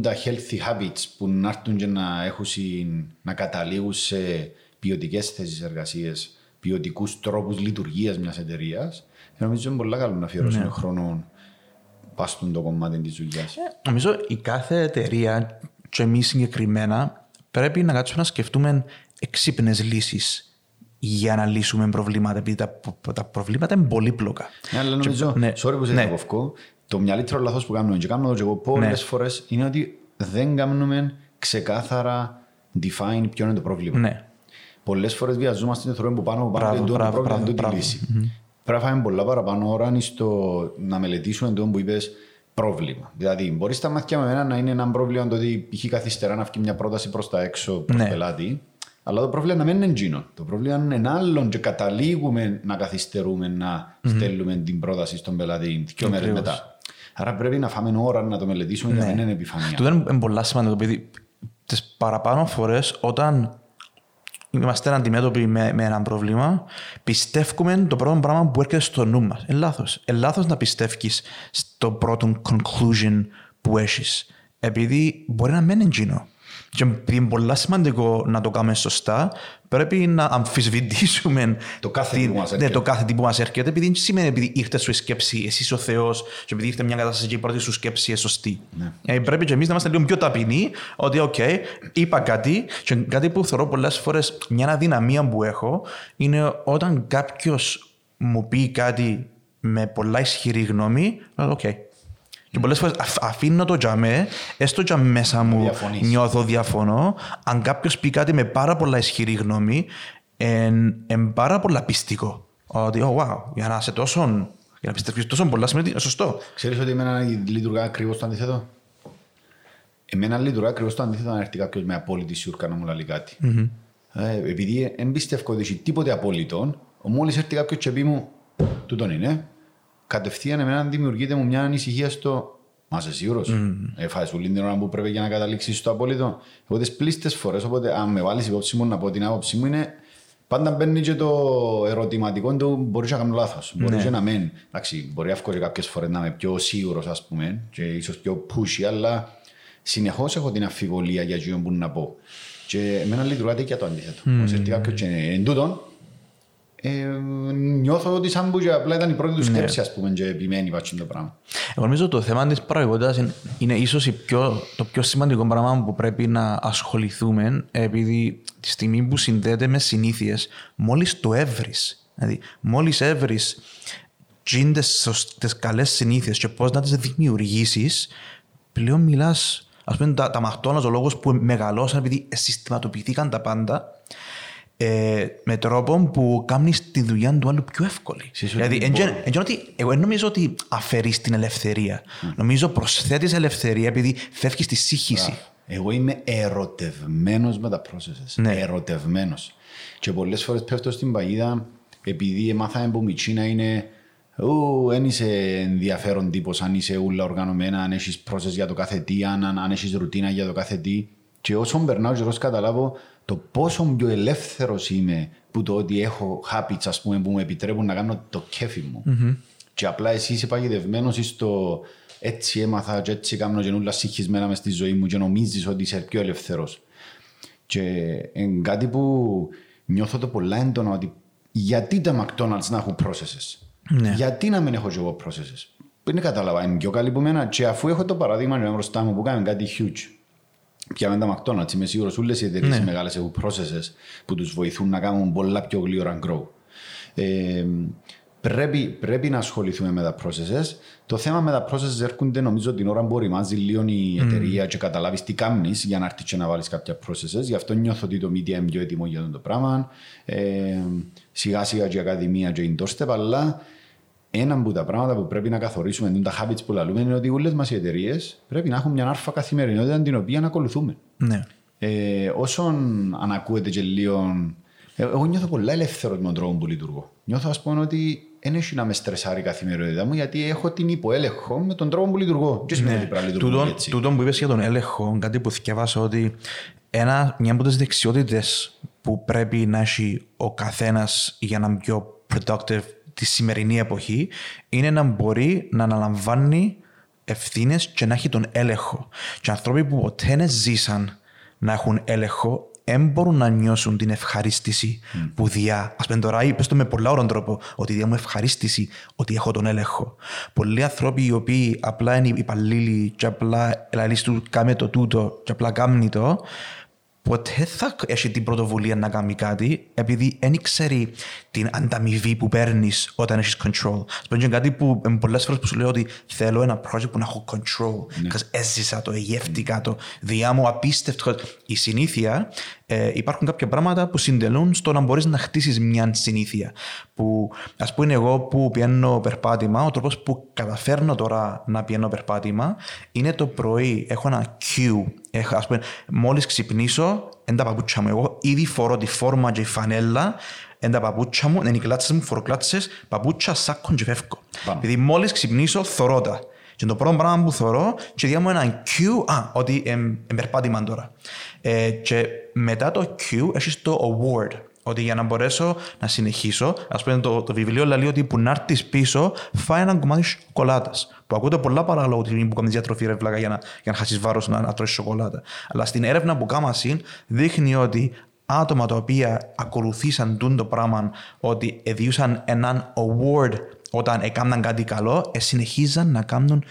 τα healthy habits που να έρθουν και να, έχουν, να καταλήγουν σε ποιοτικές θέσεις εργασία, ποιοτικούς τρόπους λειτουργίας μιας εταιρείας. Νομίζω είναι πολύ καλό να αφιερώσουμε ναι. χρόνο πάστον το κομμάτι της δουλειάς. Ε, νομίζω η κάθε εταιρεία, και εμείς συγκεκριμένα, πρέπει να κάτσουμε να σκεφτούμε εξύπνες λύσεις για να λύσουμε προβλήματα, επειδή τα, τα προβλήματα είναι πολύπλοκα. Ναι, αλλά νομίζω, ναι. sorry που σε ναι. κοφκό, το μεγαλύτερο λάθος που κάνουμε, και κάνουμε το και εγώ πολλές ναι. φορές, είναι ότι δεν κάνουμε ξεκάθαρα define ποιο είναι το πρόβλημα. Ναι. Πολλές φορές βιαζόμαστε την θεωρία που πάνω από πάνω το πρόβλημα, είναι τη λύση. Mm-hmm. Πρέπει να φάμε πολλά παραπάνω ώρα στο να μελετήσουμε το που είπες πρόβλημα. Δηλαδή, μπορείς στα μάτια με εμένα να είναι ένα πρόβλημα το ότι είχε καθυστερά να βγει μια πρόταση προς τα έξω προς ναι. πελάτη αλλά το πρόβλημα δεν είναι εκείνο. Το πρόβλημα είναι άλλο και καταλήγουμε να καθυστερούμε να mm-hmm. στέλνουμε την πρόταση στον πελάτη δύο μέρες μετά. Άρα πρέπει να φάμε ώρα να το μελετήσουμε ναι. για να μην είναι επιφανεία. Το είναι πολλά σημαντικό επειδή τις παραπάνω φορές όταν είμαστε αντιμέτωποι με, με ένα πρόβλημα, πιστεύουμε το πρώτο πράγμα που έρχεται στο νου μας. Είναι λάθος. Είναι λάθος να πιστεύει στο πρώτο conclusion που έχεις. Επειδή μπορεί να μένει εκείνο. Και επειδή είναι πολύ σημαντικό να το κάνουμε σωστά, πρέπει να αμφισβητήσουμε το κάθε τι που μας έρχεται. Ναι, το κάθε τι που μας έρχεται, επειδή δεν σημαίνει επειδή ήρθες σου η σκέψη, εσύ ο Θεός, και επειδή ήρθε μια κατάσταση και η πρώτη σου σκέψη είναι σωστή. Ναι. Ε, πρέπει και εμείς να είμαστε λίγο πιο ταπεινοί, ότι, OK, okay, είπα κάτι, και κάτι που θεωρώ πολλές φορές μια αδυναμία που έχω είναι όταν κάποιος μου πει κάτι με πολλά ισχυρή γνώμη, OK, okay, και πολλές φορές αφήνω το τζιαμέ, έστω και μέσα μου Διαφωνείς. νιώθω διαφωνώ. Αν κάποιος πει κάτι με πάρα πολλά ισχυρή γνώμη, είναι πάρα πολλά πειστικό. Ότι, oh, wow, για να είσαι τόσο, για να πιστεύεις τόσο πολλά σημαίνει σωστό. Ξέρεις ότι εμένα λειτουργά ακριβώς το αντίθετο; Εμένα λειτουργά ακριβώς το αντίθετο αν έρθει κάποιος με απόλυτη σιούρκα να μου λέει κάτι. Mm-hmm. Ε, επειδή δεν πιστεύω ότι έχει τίποτε απόλυτο, μόλις έρθει κάποιος και πει μου, τούτον είναι, κατευθείαν εμένα δημιουργείται μου μια ανησυχία στο Μα είσαι σίγουρος; Mm. Έφαγε σου την ώρα που πρέπει για να καταλήξεις στο απόλυτο. Εγώ τις πλήστες φορές, οπότε αν με βάλεις υπόψη μου να πω την άποψή μου είναι πάντα μπαίνει και το ερωτηματικό του μπορείς να κάνω λάθος; Μπορείς Ναι. και να μην. Εντάξει, μπορεί εύκολα κάποιες φορές να είμαι πιο σίγουρος ας πούμε και ίσως πιο pushy, αλλά συνεχώς έχω την αφιβολία για εκείνο που να πω. Και εμένα λειτουργάται και το αντίθετο. Mm. Όσο έρθει κάποιος και εν τούτον, ε, νιώθω ότι σαν που και απλά ήταν η πρώτη του σκέψη ας πούμε και επιμένει βάτσι το πράγμα. Εγώ νομίζω το θέμα της παραγωγικότητας είναι, είναι ίσως το πιο σημαντικό πράγμα που πρέπει να ασχοληθούμε, επειδή τη στιγμή που συνδέεται με συνήθειες, μόλις το έβρεις, δηλαδή μόλις έβρεις τι καλές συνήθειες και πώς να τις δημιουργήσεις, πλέον μιλάς. Α πούμε, τα, τα McDonald's, ο λόγος που μεγαλώσαν επειδή συστηματοποιηθήκαν τα πάντα, ε, με τρόπο που κάνεις τη δουλειά του άλλου πιο εύκολη. Εσύ Δηλαδή, ότι εν μπορεί. γεν- εν γεν ότι, εγώ δεν νομίζω ότι αφαιρείς την ελευθερία. Νομίζω προσθέτεις ελευθερία επειδή φεύγεις στη σύγχυση. Εγώ είμαι ερωτευμένος με τα processes. Ναι. Ερωτευμένος. Και πολλές φορές πέφτω στην παγίδα επειδή έμαθα από μητσί να είναι. Ου, δεν είσαι ενδιαφέρον τύπος αν είσαι ούλα οργανωμένα, αν έχεις process για το κάθε τι, αν, αν, αν έχεις ρουτίνα για το κάθε τι. Και όσο περνάω και όσο καταλάβω το πόσο πιο ελεύθερος είμαι που το ότι έχω habits ας πούμε, που μου επιτρέπουν να κάνω το κέφι μου. Και απλά εσύ είσαι παγιδευμένος στο έτσι έμαθα και έτσι κάνω και όλα συγχυσμένα μες στη ζωή μου και νομίζεις ότι είσαι πιο ελευθερός. Και είναι κάτι που νιώθω το πολλά έντονα ότι γιατί τα McDonald's να έχουν processes. Ναι. Γιατί να μην έχω και εγώ processes. Δεν κατάλαβα, είναι πιο καλή που εμένα. Και αφού έχω το παράδειγμα είναι μπροστά μου που κάνει κάτι huge. Πιάμε τα McDonald's, είμαι σίγουρος όλες οι εταιρείες Ναι. οι μεγάλες έχουν processes που τους βοηθούν να κάνουν πολλά πιο γλύωρα grow. Ε, πρέπει, πρέπει να ασχοληθούμε με τα processes. Το θέμα με τα processes έρχονται νομίζω την ώρα που οριμάζει λίγο η εταιρεία και καταλάβεις τι κάνεις για να έρθεις και να βάλεις κάποια processes. Γι' αυτό νιώθω ότι το media είναι πιο έτοιμο για αυτό το πράγμα. Ε, σιγά σιγά και η ακαδημία και η doorstep, αλλά ένα από τα πράγματα που πρέπει να καθορίσουμε, είναι τα habits που λαλούμε, είναι ότι όλες μας οι εταιρείες πρέπει να έχουν μια άρφα καθημερινότητα την οποία να ακολουθούμε. Ναι. Ε, όσον ανακούεται και λίγο. ε, Εγώ νιώθω πολλά ελεύθερο με τον τρόπο που λειτουργώ. Νιώθω, ας πούμε, ότι δεν έχει να με στρεσάρει η καθημερινότητα μου, γιατί έχω την υποέλεγχο με τον τρόπο που λειτουργώ. Και σημαίνει ότι πρέπει να λειτουργώ Τούτον, έτσι. τούτον που είπες για τον έλεγχο, κάτι που θυκεύασα ότι ένα, μια από τις δεξιότητες που πρέπει να έχει ο καθένας για να είναι πιο productive τη σημερινή εποχή είναι να μπορεί να αναλαμβάνει ευθύνες και να έχει τον έλεγχο. Και άνθρωποι που ποτέ δεν ζήσαν να έχουν έλεγχο δεν μπορούν να νιώσουν την ευχαρίστηση που διά. Α πούμε τώρα, είπες το με πολλά όρων τρόπο, ότι διά μου ευχαρίστηση ότι έχω τον έλεγχο. Πολλοί άνθρωποι οι οποίοι απλά είναι υπαλλήλοι και απλά ελαλείς του κάμε το τούτο και απλά κάμνει το, ποτέ θα έχει την πρωτοβουλία να κάνει κάτι επειδή δεν ξέρει την ανταμοιβή που παίρνεις όταν έχεις control. Α πούμε, είναι κάτι που πολλές φορές που σου λέω ότι θέλω ένα project που να έχω control. Ναι. Έζησα το, γεύτηκα το, διά μου απίστευτο. Η συνήθεια, ε, υπάρχουν κάποια πράγματα που συντελούν στο να μπορείς να χτίσεις μια συνήθεια. Που, ας πούμε, εγώ που πιένω περπάτημα, ο τρόπος που καταφέρνω τώρα να πιένω περπάτημα είναι το πρωί. Έχω ένα cue. Έχω, ας πούμε, μόλις ξυπνήσω, εν τα παπούτσια μου. Εγώ ήδη φορώ τη φόρμα και η φανέλα, εν τα παπούτσια μου, εν οι κλάτσες μου, φορώ κλάτσες, παπούτσια, σάκον και φεύγω. Πάμε. Επειδή μόλις ξυπνήσω, θωρώ τα. Και το πρώτο πράγμα που θωρώ, και διά μου ένα cue, α, ότι εμ, εμ περπάτημα τώρα. Ε, και μετά το cue έχεις το award. Ότι για να μπορέσω να συνεχίσω, ας πούμε το, το βιβλίο λέει ότι που να έρθεις πίσω, φάει ένα κομμάτι σοκολάτας. Που ακούτε πολλά παράλογα ότι που κάνεις διατροφή ρε βλάκα για να, για να χάσεις βάρος να, να τρώσεις σοκολάτα. Αλλά στην έρευνα που κάμα συν, δείχνει ότι άτομα τα οποία ακολουθήσαν τούν το πράγμα, ότι εδίουσαν έναν award όταν έκαναν κάτι καλό, ε, συνεχίζαν να κάνουν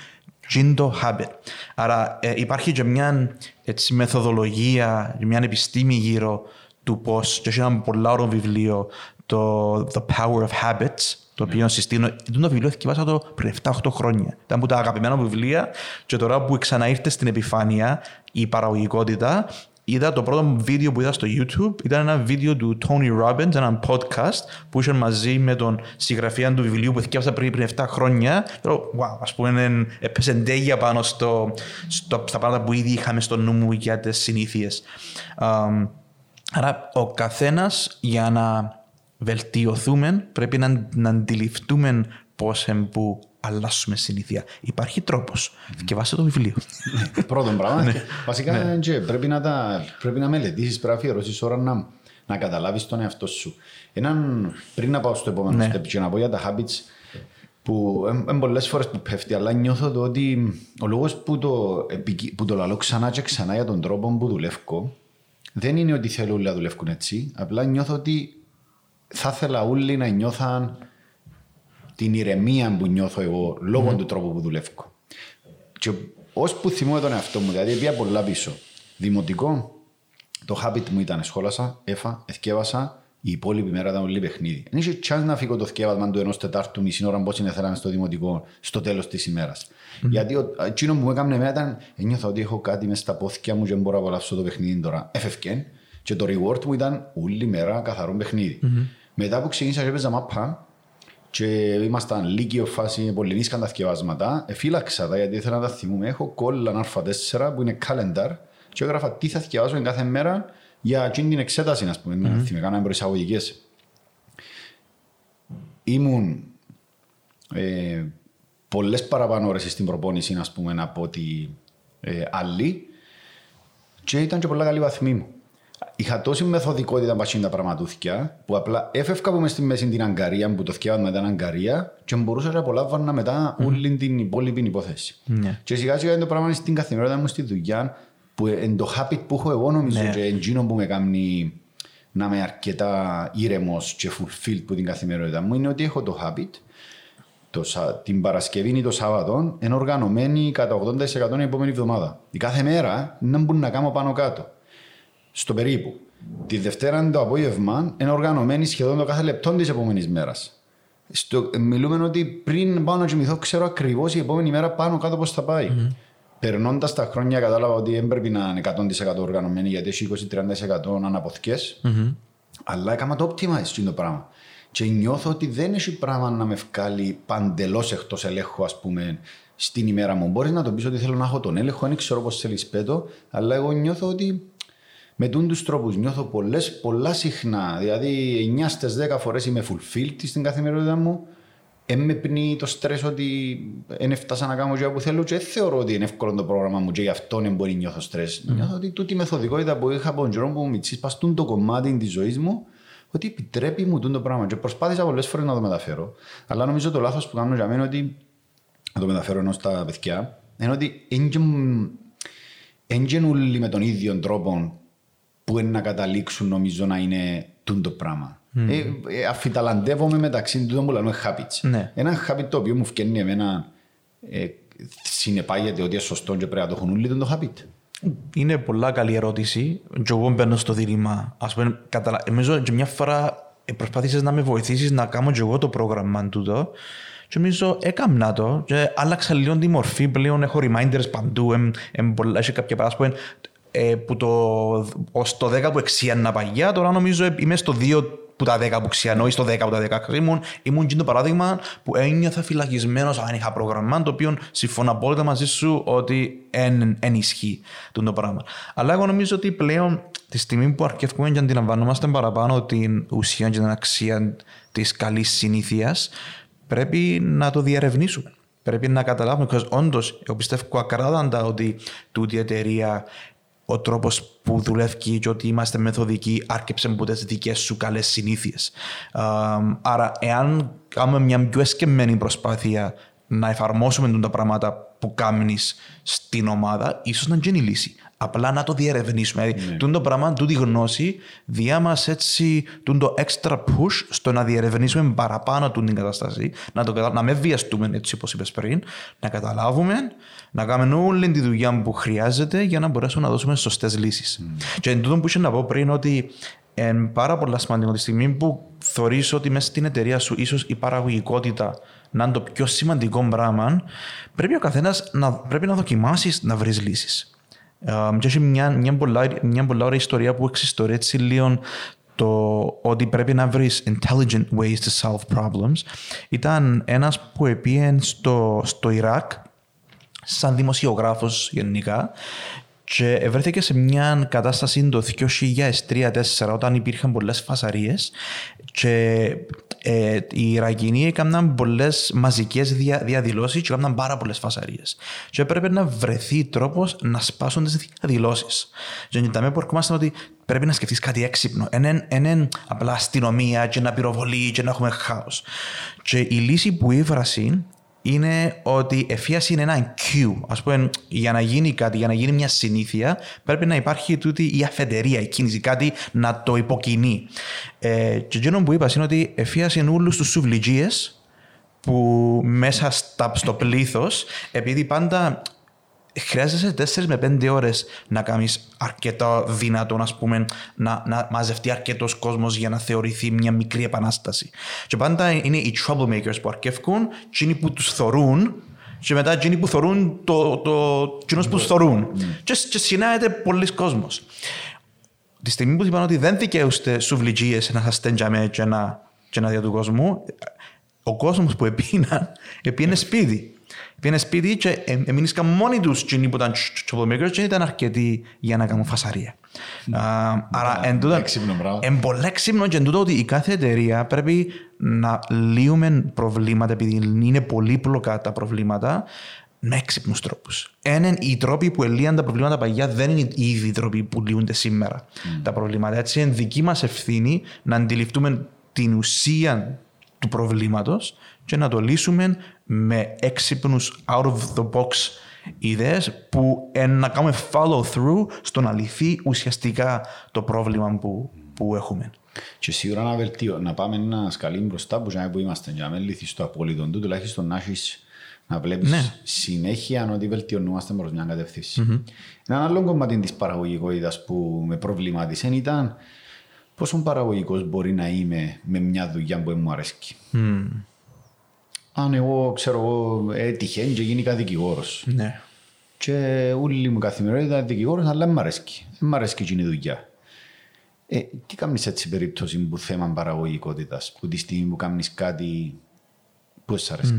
τζιν το habit. Άρα ε, υπάρχει και μια έτσι, μεθοδολογία, μια επιστήμη γύρω του πώς. Και έχει ένα πολλά ωραίο βιβλίο, το The Power of Habits, το οποίο συστήνω. Το βιβλίο διαβάσα το πριν 7-8 χρόνια. Ήταν από τα αγαπημένα μου βιβλία, και τώρα που ξαναήρθε στην επιφάνεια η παραγωγικότητα, είδα το πρώτο βίντεο που είδα στο YouTube ήταν ένα βίντεο του Tony Robbins, ένα podcast που είχε μαζί με τον συγγραφέα του βιβλίου που θυκεύασα πριν, πριν 7 χρόνια. Και λέω, wow, ας πούμε, εν- έπεσε εντέγεια πάνω στο, στο, στα πράγματα που ήδη είχαμε στο νου μου για τις συνήθειες. Αμ, Άρα ο καθένας για να βελτιωθούμε πρέπει να, να αντιληφθούμε πώς που αλλάσουμε συνήθεια. Υπάρχει τρόπος. Και βάσε το βιβλίο. Πρώτον πράγμα. Ναι. Βασικά και πρέπει, να τα, πρέπει να μελετήσεις, πρέπει να αφιερώσεις ώρα να, να καταλάβεις τον εαυτό σου. Έναν, πριν να πάω στο επόμενο Ναι. step και να πω για τα habits που είναι πολλές φορές που πέφτει, αλλά νιώθω το ότι ο λόγος που το, επικοι- που το λαλώ ξανά και ξανά για τον τρόπο που δουλεύω δεν είναι ότι θέλω όλοι να δουλεύουν έτσι, απλά νιώθω ότι θα ήθελα όλοι να νιώθαν την ηρεμία που νιώθω εγώ λόγω του τρόπου που δουλεύω. Και ώσπου θυμούμαι τον εαυτό μου, δηλαδή πήγα πολλά πίσω. Δημοτικό, το habit μου ήταν σχόλασα, έφα, εθκεύασα, η υπόλοιπη μέρα ήταν όλη παιχνίδι. Δεν είχε chance να φύγω το θκεύασμα του ενός Τετάρτου μισή ώρα πώ είναι θέλαμε στο δημοτικό στο τέλος της ημέρας. Γιατί ο- εκείνο που μου έκανε εμένα ήταν ένιωθα ότι έχω κάτι μέσα στα πόθηκια μου και δεν μπορώ να απολαύσω το παιχνίδι τώρα. Έφευκε και το reward μου ήταν όλη μέρα καθαρό παιχνίδι. Μετά που ξεκίνησα και έπαιζα μάπα, και ήμασταν λύκειο φάση, πολεμήσαν τα θκευάσματα. Εφύλαξα τα γιατί ήθελα να τα θυμούμε. Έχω κόλλα Α4 που είναι calendar και έγραφα τι θα θκευάσω κάθε μέρα για εκείνη την εξέταση, ας πούμε. Mm-hmm. Θυμάμαι, κάναμε προεισαγωγικές. Ήμουν ε, πολλές παραπάνω ώρες στην προπόνηση, ας πούμε, από ότι ε, άλλοι και ήταν και πολλά καλή βαθμή μου. Είχα τόση μεθοδικότητα πασίν τα πραγματούθηκια που απλά έφευκα από μες στη μέση την αγκαρία που το θκιάβασμα ήταν αγκαρία και μπορούσα να απολάββανα μετά όλη την υπόλοιπη υπόθεση. Ναι. Και σιγά σιγά είναι το πράγμα στην καθημερινότητα μου στη δουλειά που είναι το habit που έχω εγώ νομίζω Ναι. και εκείνο που με κάνει να είμαι αρκετά ήρεμος και fulfilled που την καθημερινότητα μου είναι ότι έχω το habit το, Σα- την Παρασκευή ή το Σάββατο είναι οργανωμένη κατά 80% την επόμενη εβδομάδα. Η κάθε μέρα είναι να μπορούν να κάνω πάνω κάτω. Στο περίπου. Τη Δευτέρα το απόγευμα είναι οργανωμένη σχεδόν το κάθε λεπτό της επόμενης μέρας. Στο, μιλούμε ότι πριν πάω να κοιμηθώ, ξέρω ακριβώς η επόμενη μέρα πάνω κάτω πώς θα πάει. Mm-hmm. Περνώντας τα χρόνια, κατάλαβα ότι δεν πρέπει να είναι 100% οργανωμένη γιατί έχει 20-30% αναποθηκές. Mm-hmm. Αλλά έκανα το optimize αυτό το πράγμα. Και νιώθω ότι δεν έχει πράγμα να με βγάλει παντελώς εκτός ελέγχου, ας πούμε, στην ημέρα μου. Μπορείς να το πεις ότι θέλω να έχω τον έλεγχο, δεν ξέρω πώς θέλεις πέτω, αλλά εγώ νιώθω ότι με τούν τους τρόπους νιώθω πολλές, πολλά συχνά. Δηλαδή, 9 στις 10 φορές είμαι fulfilled στην καθημερινότητα μου. Δεν με πνίγει το στρες ότι δεν έφτασα να κάνω αυτό που θέλω και δεν θεωρώ ότι είναι εύκολο το πρόγραμμα μου και γι' αυτό δεν μπορεί να νιώθω στρες. Νιώθω ότι τούτη η μεθοδικότητα που είχα από τον καιρό που μου μητσί παστούν το κομμάτι της ζωής μου ότι επιτρέπει μου τούν το πράγμα. Και προσπάθησα πολλές φορές να το μεταφέρω. Αλλά νομίζω το λάθος που κάνω για μένα είναι ότι να το μεταφέρω ενώ στα παιδιά είναι ότι δεν όλοι με τον ίδιο τρόπο που είναι να καταλήξουν νομίζω να είναι τούν το πράγμα. Mm. Ε, ε, αφιταλαντεύομαι μεταξύ του που λένε habits. Ναι. Ένα habit το οποίο μου φτιάχνει εμένα ε, συνεπάγεται ότι είναι σωστό και πρέπει να το έχουν όλοι το habit. Είναι πολλά καλή ερώτηση. Και εγώ μπαίνω στο δίλημα. Ας πούμε, καταλα... νομίζω και μια φορά προσπάθησες να με βοηθήσεις να κάνω και εγώ το πρόγραμμα τούτο. Και νομίζω έκαμνα το και άλλαξα λίγο τη μορφή πλέον. Έχω reminders παντού. Εμ, εμ, πολλά, έχει κάποια πράγματα ε, που το, ως το 10 που εξιάνα παγιά, τώρα νομίζω είμαι στο 2 που τα 10 που ξιανώ ή στο 10 που τα 10 ήμουν. Ήμουν και το παράδειγμα που ένιωθα φυλακισμένος αν είχα πρόγραμμα, το οποίο συμφωνώ απόλυτα μαζί σου ότι εν, εν ισχύει το πράγμα. Αλλά εγώ νομίζω ότι πλέον τη στιγμή που αρκεύουμε και αντιλαμβανόμαστε παραπάνω την ουσία και την αξία της καλής συνήθειας, πρέπει να το διαρευνήσουμε. Πρέπει να καταλάβουμε, because όντως, εγώ πιστεύω ακράδαντα ότι τούτη η εταιρεία ο τρόπος που δουλεύει και ότι είμαστε μεθοδικοί άρκεψε από τις δικές σου καλές συνήθειες. Άρα, εάν κάνουμε μια πιο εσκεμμένη προσπάθεια να εφαρμόσουμε τα πράγματα που κάνεις στην ομάδα, ίσως να γίνει η λύση. Απλά να το διερευνήσουμε. Δηλαδή, ναι. το πράγμα, τούτη γνώση, διά μας έτσι το extra push στο να διερευνήσουμε παραπάνω την κατάσταση, να, το, να με βιαστούμε, έτσι όπως είπες πριν, να καταλάβουμε, να κάνουμε όλη τη δουλειά που χρειάζεται για να μπορέσουμε να δώσουμε σωστές λύσεις. Mm. Και εν τούτο που είχε να πω πριν, ότι είναι πάρα πολλά σημαντικό τη στιγμή που θεωρείς ότι μέσα στην εταιρεία σου ίσως η παραγωγικότητα να είναι το πιο σημαντικό πράγμα, πρέπει ο καθένας να, πρέπει να δοκιμάσεις να βρεις λύσεις. Um, και έχει μια, μια, πολλά, μια πολλά ωραία ιστορία που εξιστορεί έτσι λίγο το ότι πρέπει να βρεις intelligent ways to solve problems. Ήταν ένας που επίεν στο, στο Ιράκ σαν δημοσιογράφος γενικά και βρέθηκε σε μια κατάσταση το 2003-2004 όταν υπήρχαν πολλές φασαρίες και ε, οι Ιρακινοί έκαναν πολλές μαζικές δια, διαδηλώσεις και έκαναν πάρα πολλές φασαρίες. Και έπρεπε να βρεθεί τρόπος να σπάσουν τις διαδηλώσεις. Και τα που ερχόμαστε ότι πρέπει να σκεφτείς κάτι έξυπνο. Είναι απλά αστυνομία και να πυροβολεί και να έχουμε χάος. Και η λύση που ήβρασε είναι ότι εφίαση είναι ένα Q. Α πούμε, για να γίνει κάτι, για να γίνει μια συνήθεια, πρέπει να υπάρχει τούτη η αφεντερία, η κίνηση, κάτι να το υποκινεί. Ε, και εκείνο που είπα είναι ότι εφίαση είναι όλους τους σουβλιτζίες που μέσα στα, στο πλήθος, επειδή πάντα χρειάζεσαι 4 με 5 ώρες να κάνεις αρκετά δυνατό, ας πούμε, να, να μαζευτεί αρκετός κόσμος για να θεωρηθεί μια μικρή επανάσταση. Και πάντα είναι οι troublemakers που αρκεύκουν, εκείνοι που τους θορούν, και μετά εκείνοι που θορούν το, το, το που τους θορούν. Mm. Και, και συνάγεται πολλοί κόσμος. Τη στιγμή που είπαν ότι δεν δικαιούστε σουβλιτζίε να σας τέντζαμε και να, και να δια του κόσμου, ο κόσμος που επίναν, επίνε σπίτι. Πήγαινε σπίτι και εμείνησαν μόνοι τους και που ήταν τσοπομίκρος και ήταν αρκετοί για να κάνουν φασαρία. Άρα εν τούτο, εν πολύ έξυπνο και εν τούτο ότι η κάθε εταιρεία πρέπει να λύουμε προβλήματα επειδή είναι πολύπλοκα τα προβλήματα με έξυπνους τρόπους. Έναν, οι τρόποι που ελύαν τα προβλήματα παγιά δεν είναι οι ίδιοι τρόποι που λύονται σήμερα τα προβλήματα. Έτσι είναι δική μας ευθύνη να αντιληφθούμε την ουσία του προβλήματος και να το λύσουμε με έξυπνους out of the box ιδέες που να κάνουμε follow through στο να λυθεί ουσιαστικά το πρόβλημα που, που έχουμε. Και σίγουρα να βελτιώ, να πάμε ένα σκαλί μπροστά που, που είμαστε για να μην λυθείς στο απόλυτο του, τουλάχιστον να έχεις να βλέπεις ναι. συνέχεια ότι βελτιωνόμαστε προς μια κατευθύνση. Mm-hmm. Ένα άλλο κομμάτι της παραγωγικότητας που με προβλημάτισε ήταν πόσο παραγωγικός μπορεί να είμαι με μια δουλειά που μου αρέσει. Mm αν εγώ ξέρω εγώ έτυχε και γίνηκα δικηγόρος. Ναι. Και όλη μου καθημερινότητα ήταν δικηγόρος, αλλά δεν μ' αρέσει. Δεν μ' αρέσει και η δουλειά. Ε, τι κάνεις έτσι περίπτωση που θέμα παραγωγικότητας, που τη στιγμή που κάνεις κάτι που σου αρέσει.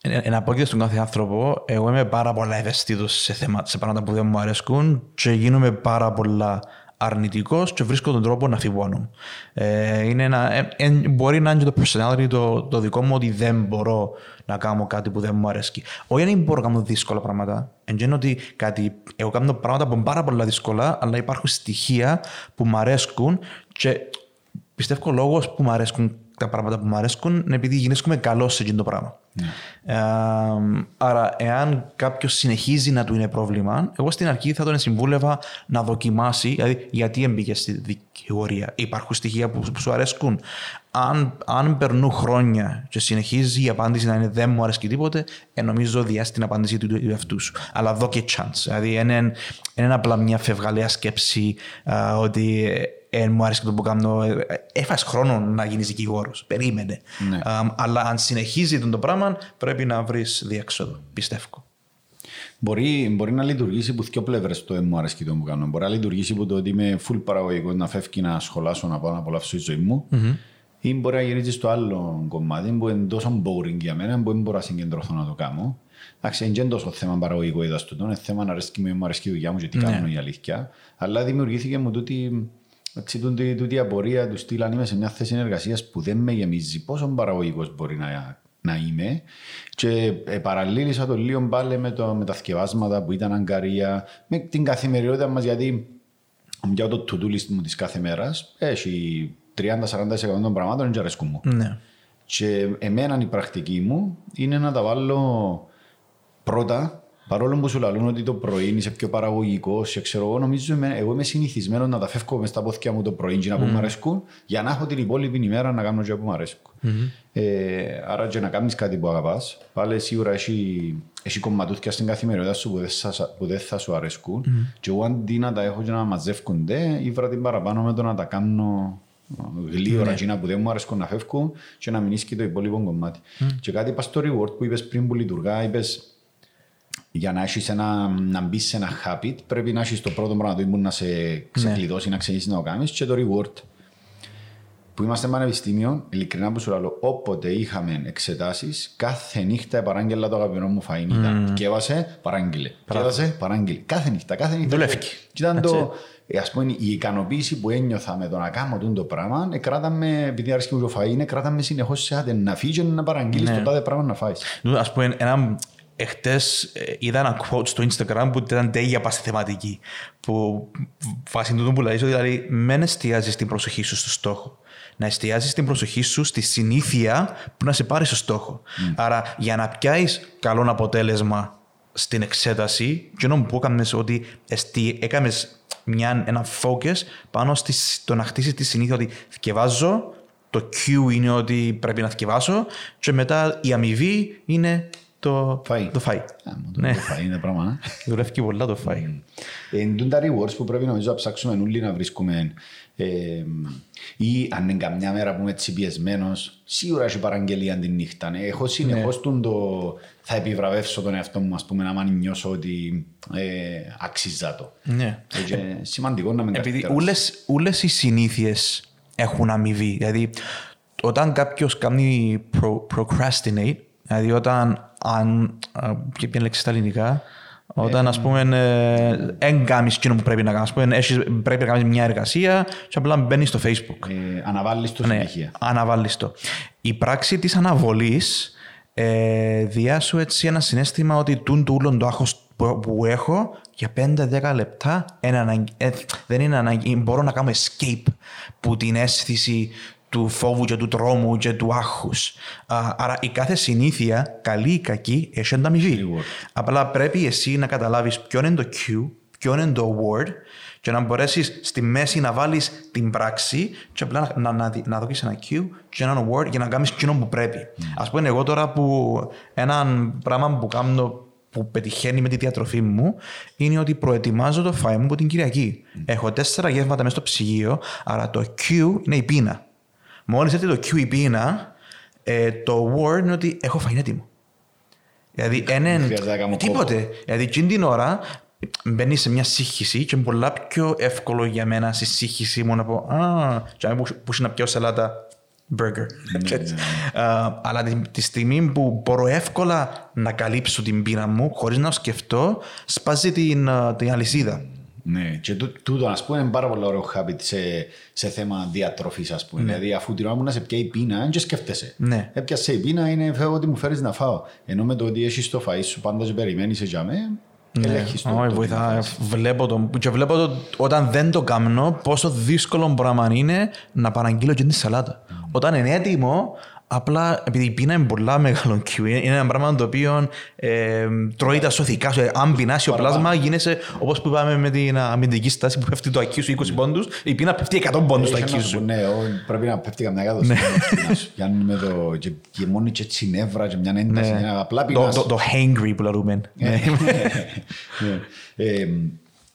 Ένα απόκειτο στον κάθε άνθρωπο, εγώ είμαι πάρα πολλά ευαισθητός σε θέματα, σε πράγματα που δεν μου αρέσκουν και γίνομαι πάρα πολλά αρνητικός και βρίσκω τον τρόπο να φιβώνω. Ε, είναι ένα, ε, ε, μπορεί να είναι το personality το, το δικό μου ότι δεν μπορώ να κάνω κάτι που δεν μου αρέσει. Όχι δεν μπορώ να κάνω δύσκολα πράγματα. Εν ότι κάτι, εγώ κάνω πράγματα που είναι πάρα πολλά δύσκολα, αλλά υπάρχουν στοιχεία που μου αρέσκουν και πιστεύω ο λόγος που μου αρέσκουν τα πράγματα που μου αρέσκουν είναι επειδή γινέσκουμε καλός σε αυτό το πράγμα. Yeah. Ναι. Ε, άρα, εάν κάποιος συνεχίζει να του είναι πρόβλημα, εγώ στην αρχή θα τον συμβούλευα να δοκιμάσει, δηλαδή γιατί έμπηκε στη δικηγορία. Υπάρχουν στοιχεία που, που σου αρέσκουν. Αν, αν περνούν χρόνια και συνεχίζει η απάντηση να είναι δεν μου αρέσει τίποτε, ε, νομίζω διάσει την απάντηση του εαυτού σου. Αλλά δω και chance. Δηλαδή, είναι, είναι απλά μια φευγαλαία σκέψη uh, ότι ε, μου άρεσε το που κάνω. Ε, έφασε χρόνο να γίνεις δικηγόρος. Περίμενε. Ναι. αλλά αν συνεχίζει το πράγμα, πρέπει να βρεις διέξοδο. Πιστεύω. Μπορεί, μπορεί να λειτουργήσει που δύο πλευρές το «Ε, μου αρέσει το που κάνω. Μπορεί να λειτουργήσει που το ότι είμαι full παραγωγικός, να φεύγει να σχολάσω, να πάω να απολαύσω τη ζωή μου. Mm-hmm. Ή μπορεί να γυρίσει στο άλλο κομμάτι που είναι τόσο boring για μένα, που δεν μπορώ να συγκεντρωθώ να το κάνω. Εντάξει, δεν είναι τόσο θέμα παραγωγικό είδα του, είναι θέμα να αρέσει μου, μου αρέσει η δουλειά μου και τι κάνω η αλήθεια. Αλλά δημιουργήθηκε μου τούτη έτσι, τούτη, τούτη απορία του στυλ αν είμαι σε μια θέση εργασίας που δεν με γεμίζει, πόσο παραγωγικός μπορεί να, να είμαι; Και ε, παραλλήλησα το λίγο πάλι με, το, με τα θκευάσματα που ήταν αγκαρία, με την καθημερινότητα μας, γιατί για το to-do list μου της κάθε μέρας έχει 30-40% των πραγμάτων και αρέσκουν μου. Ναι. Και εμένα η πρακτική μου είναι να τα βάλω πρώτα Παρόλο που σου λαλούν ότι το πρωί είσαι πιο παραγωγικό, και ξέρω εγώ, νομίζω είμαι, εγώ είμαι συνηθισμένος να τα φεύγω μες στα πόθηκια μου το πρωί και να mm. που μου αρέσκουν, για να έχω την υπόλοιπη ημέρα να κάνω και που μου αρέσκουν. Mm-hmm. Ε, άρα και να κάνεις κάτι που αγαπάς, πάλι σίγουρα έχει, έχει κομματούθια στην καθημερινότητα σου που δεν, θα, που δεν θα σου αρέσκουν. Mm-hmm. Και εγώ αντί να τα έχω και να μαζεύκονται, ήβρα την παραπάνω με το να τα κάνω γλύωρα mm-hmm. που δεν μου αρέσκουν να φεύγουν και να μην και το υπόλοιπο κομμάτι. Mm. Και κάτι είπα στο reward που είπες πριν που λειτουργά, είπες για να, έχεις ένα, να μπεις σε ένα habit, πρέπει να έχεις το πρώτο πράγμα που να σε ξεκλειδώσει, ναι. να ξεκινήσεις να το κάνεις και το reward. που είμαστε πανεπιστήμιο, ειλικρινά που σου λέω, όποτε είχαμε εξετάσεις, κάθε νύχτα παράγγελα το αγαπημένο μου φαΐν. Ήταν. Και έβασε, παράγγειλε. Και έβασε, παράγγειλε. Κάθε νύχτα, κάθε νύχτα. Δουλεύει. Και ήταν το, ε, ας πούμε, η ικανοποίηση που ένιωθα με το να κάνω το πράγμα, ε, κράταμε, επειδή αρέσκει μου το φαΐ, κράταμε συνεχώς σε άτε να φύγεις και να παραγγείλεις Ναι. το τάδε πράγμα να φάεις. Α πούμε, ένα, εχτες ε, είδα ένα quote στο Instagram που ήταν τέλεια πας στη θεματική. Που βάσει τούτου που λέει, δηλαδή, μεν εστιάζεις την προσοχή σου στο στόχο. Να εστιάζεις την προσοχή σου στη συνήθεια που να σε πάρει στο στόχο. Άρα, για να πιάσεις καλό αποτέλεσμα στην εξέταση, και ενώ που έκανες ότι εστι, έκαμες μια, ένα focus πάνω στη, στο να χτίσεις τη συνήθεια ότι θυκευάζω, το Q είναι ότι πρέπει να θυκευάσω και μετά η αμοιβή είναι το Φαΐ. Το φαΐ. Α, μόνο το Ναι. φαΐ είναι πράγμα. ε. *laughs* Δουλεύει και πολλά το φαΐ. Εν τούν τα rewards που πρέπει νομίζω να ψάξουμε όλοι να βρίσκουμε ε, ή αν είναι καμιά μέρα που είμαι έτσι πιεσμένος, σίγουρα έχει παραγγελία την νύχτα. Ναι. Έχω συνεχώς τον το θα επιβραβεύσω τον εαυτό μου, ας πούμε, να μ' νιώσω ότι ε, αξίζα το. Ναι. Ε, και σημαντικό να μην Επειδή καθυστεράς. όλες, όλες οι συνήθειες έχουν αμοιβή. Δηλαδή, όταν κάποιος κάνει pro, procrastinate, δηλαδή όταν, αν, α, και ποια λέξη στα ελληνικά, όταν ας πούμε δεν κάνεις εκείνο που πρέπει να κάνεις, ας πούμε, έχεις, πρέπει να κάνεις μια εργασία και απλά μπαίνεις στο facebook. Ε, αναβάλεις το Ναι, συνέχεια. αναβάλεις το. Η πράξη της αναβολής ε, διά σου έτσι ένα συνέστημα ότι τούν του ούλον το άγχος που, που έχω για 5-10 λεπτά είναι αναγκ- ε, δεν είναι ανάγκη. Μπορώ να κάνω escape που την αίσθηση του φόβου και του τρόμου και του άγχους. Α, άρα η κάθε συνήθεια, καλή ή κακή, έχει ανταμοιβή. Σίγουρα. Απλά πρέπει εσύ να καταλάβεις ποιο είναι το Q, ποιο είναι το word και να μπορέσεις στη μέση να βάλεις την πράξη και απλά να, να, να, να δώσεις ένα Q και ένα word για να κάνεις εκείνο που πρέπει. Ας πούμε εγώ τώρα που ένα πράγμα που κάνω που πετυχαίνει με τη διατροφή μου είναι ότι προετοιμάζω το φάι μου από την Κυριακή. Έχω τέσσερα γεύματα μέσα στο ψυγείο, άρα το Q είναι η πείνα. Μόλις έρθει το Q η πείνα, ε, το word είναι ότι έχω φαΐ έτοιμο. Δηλαδή, είναι χρειάζεται να κάνω τίποτε. Δηλαδή, εκείνη την ώρα μπαίνει σε μια σύγχυση και είναι πολλά πιο εύκολο για μένα στη σύγχυση μου να πω Α, και να που που να πιω σαλάτα burger. Και έτσι. Α, αλλά τη, τη στιγμή που μπορώ εύκολα να καλύψω την πείνα μου χωρίς να σκεφτώ, σπάζει την, α, την αλυσίδα. Ναι, και τού- τούτο ας πούμε είναι πάρα πολύ ωραίο habit σε, σε θέμα διατροφής ας πούμε. Δηλαδή αφού την ώρα μου να σε πιάει η πείνα, δεν και σκέφτεσαι. Ναι. Έπιασες η πείνα, είναι φεύγω ότι μου φέρεις να φάω. Ενώ με το ότι έχεις το φαΐ σου πάντα σε περιμένεις για με, ελέγχεις το. Όχι, το τι βοηθά. να φας. Βλέπω το, και βλέπω το, όταν δεν το κάνω πόσο δύσκολο πράγμα είναι να παραγγείλω και τη σαλάτα. Όταν είναι έτοιμο, απλά επειδή η πείνα είναι πολλά μεγάλο *laughs* Q, είναι είναι ένα πράγμα το οποίο ε, τρώει τα σωθικά σου. Αν πεινάσει ο πλάσμα, γίνεσαι όπως που είπαμε με την αμυντική στάση που πέφτει το ακί σου 20 πόντους, η πείνα πέφτει 100 πόντους στο Έχει ακί να σου σου. πω, Ναι, ο- πρέπει να πέφτει καμιά κάτω. Για να με το. και- Και μόνο και έτσι νεύρα και μια ένταση. ένα Απλά Το, πεινάς. το, το hangry που λέμε. Ναι. Ναι. Ε,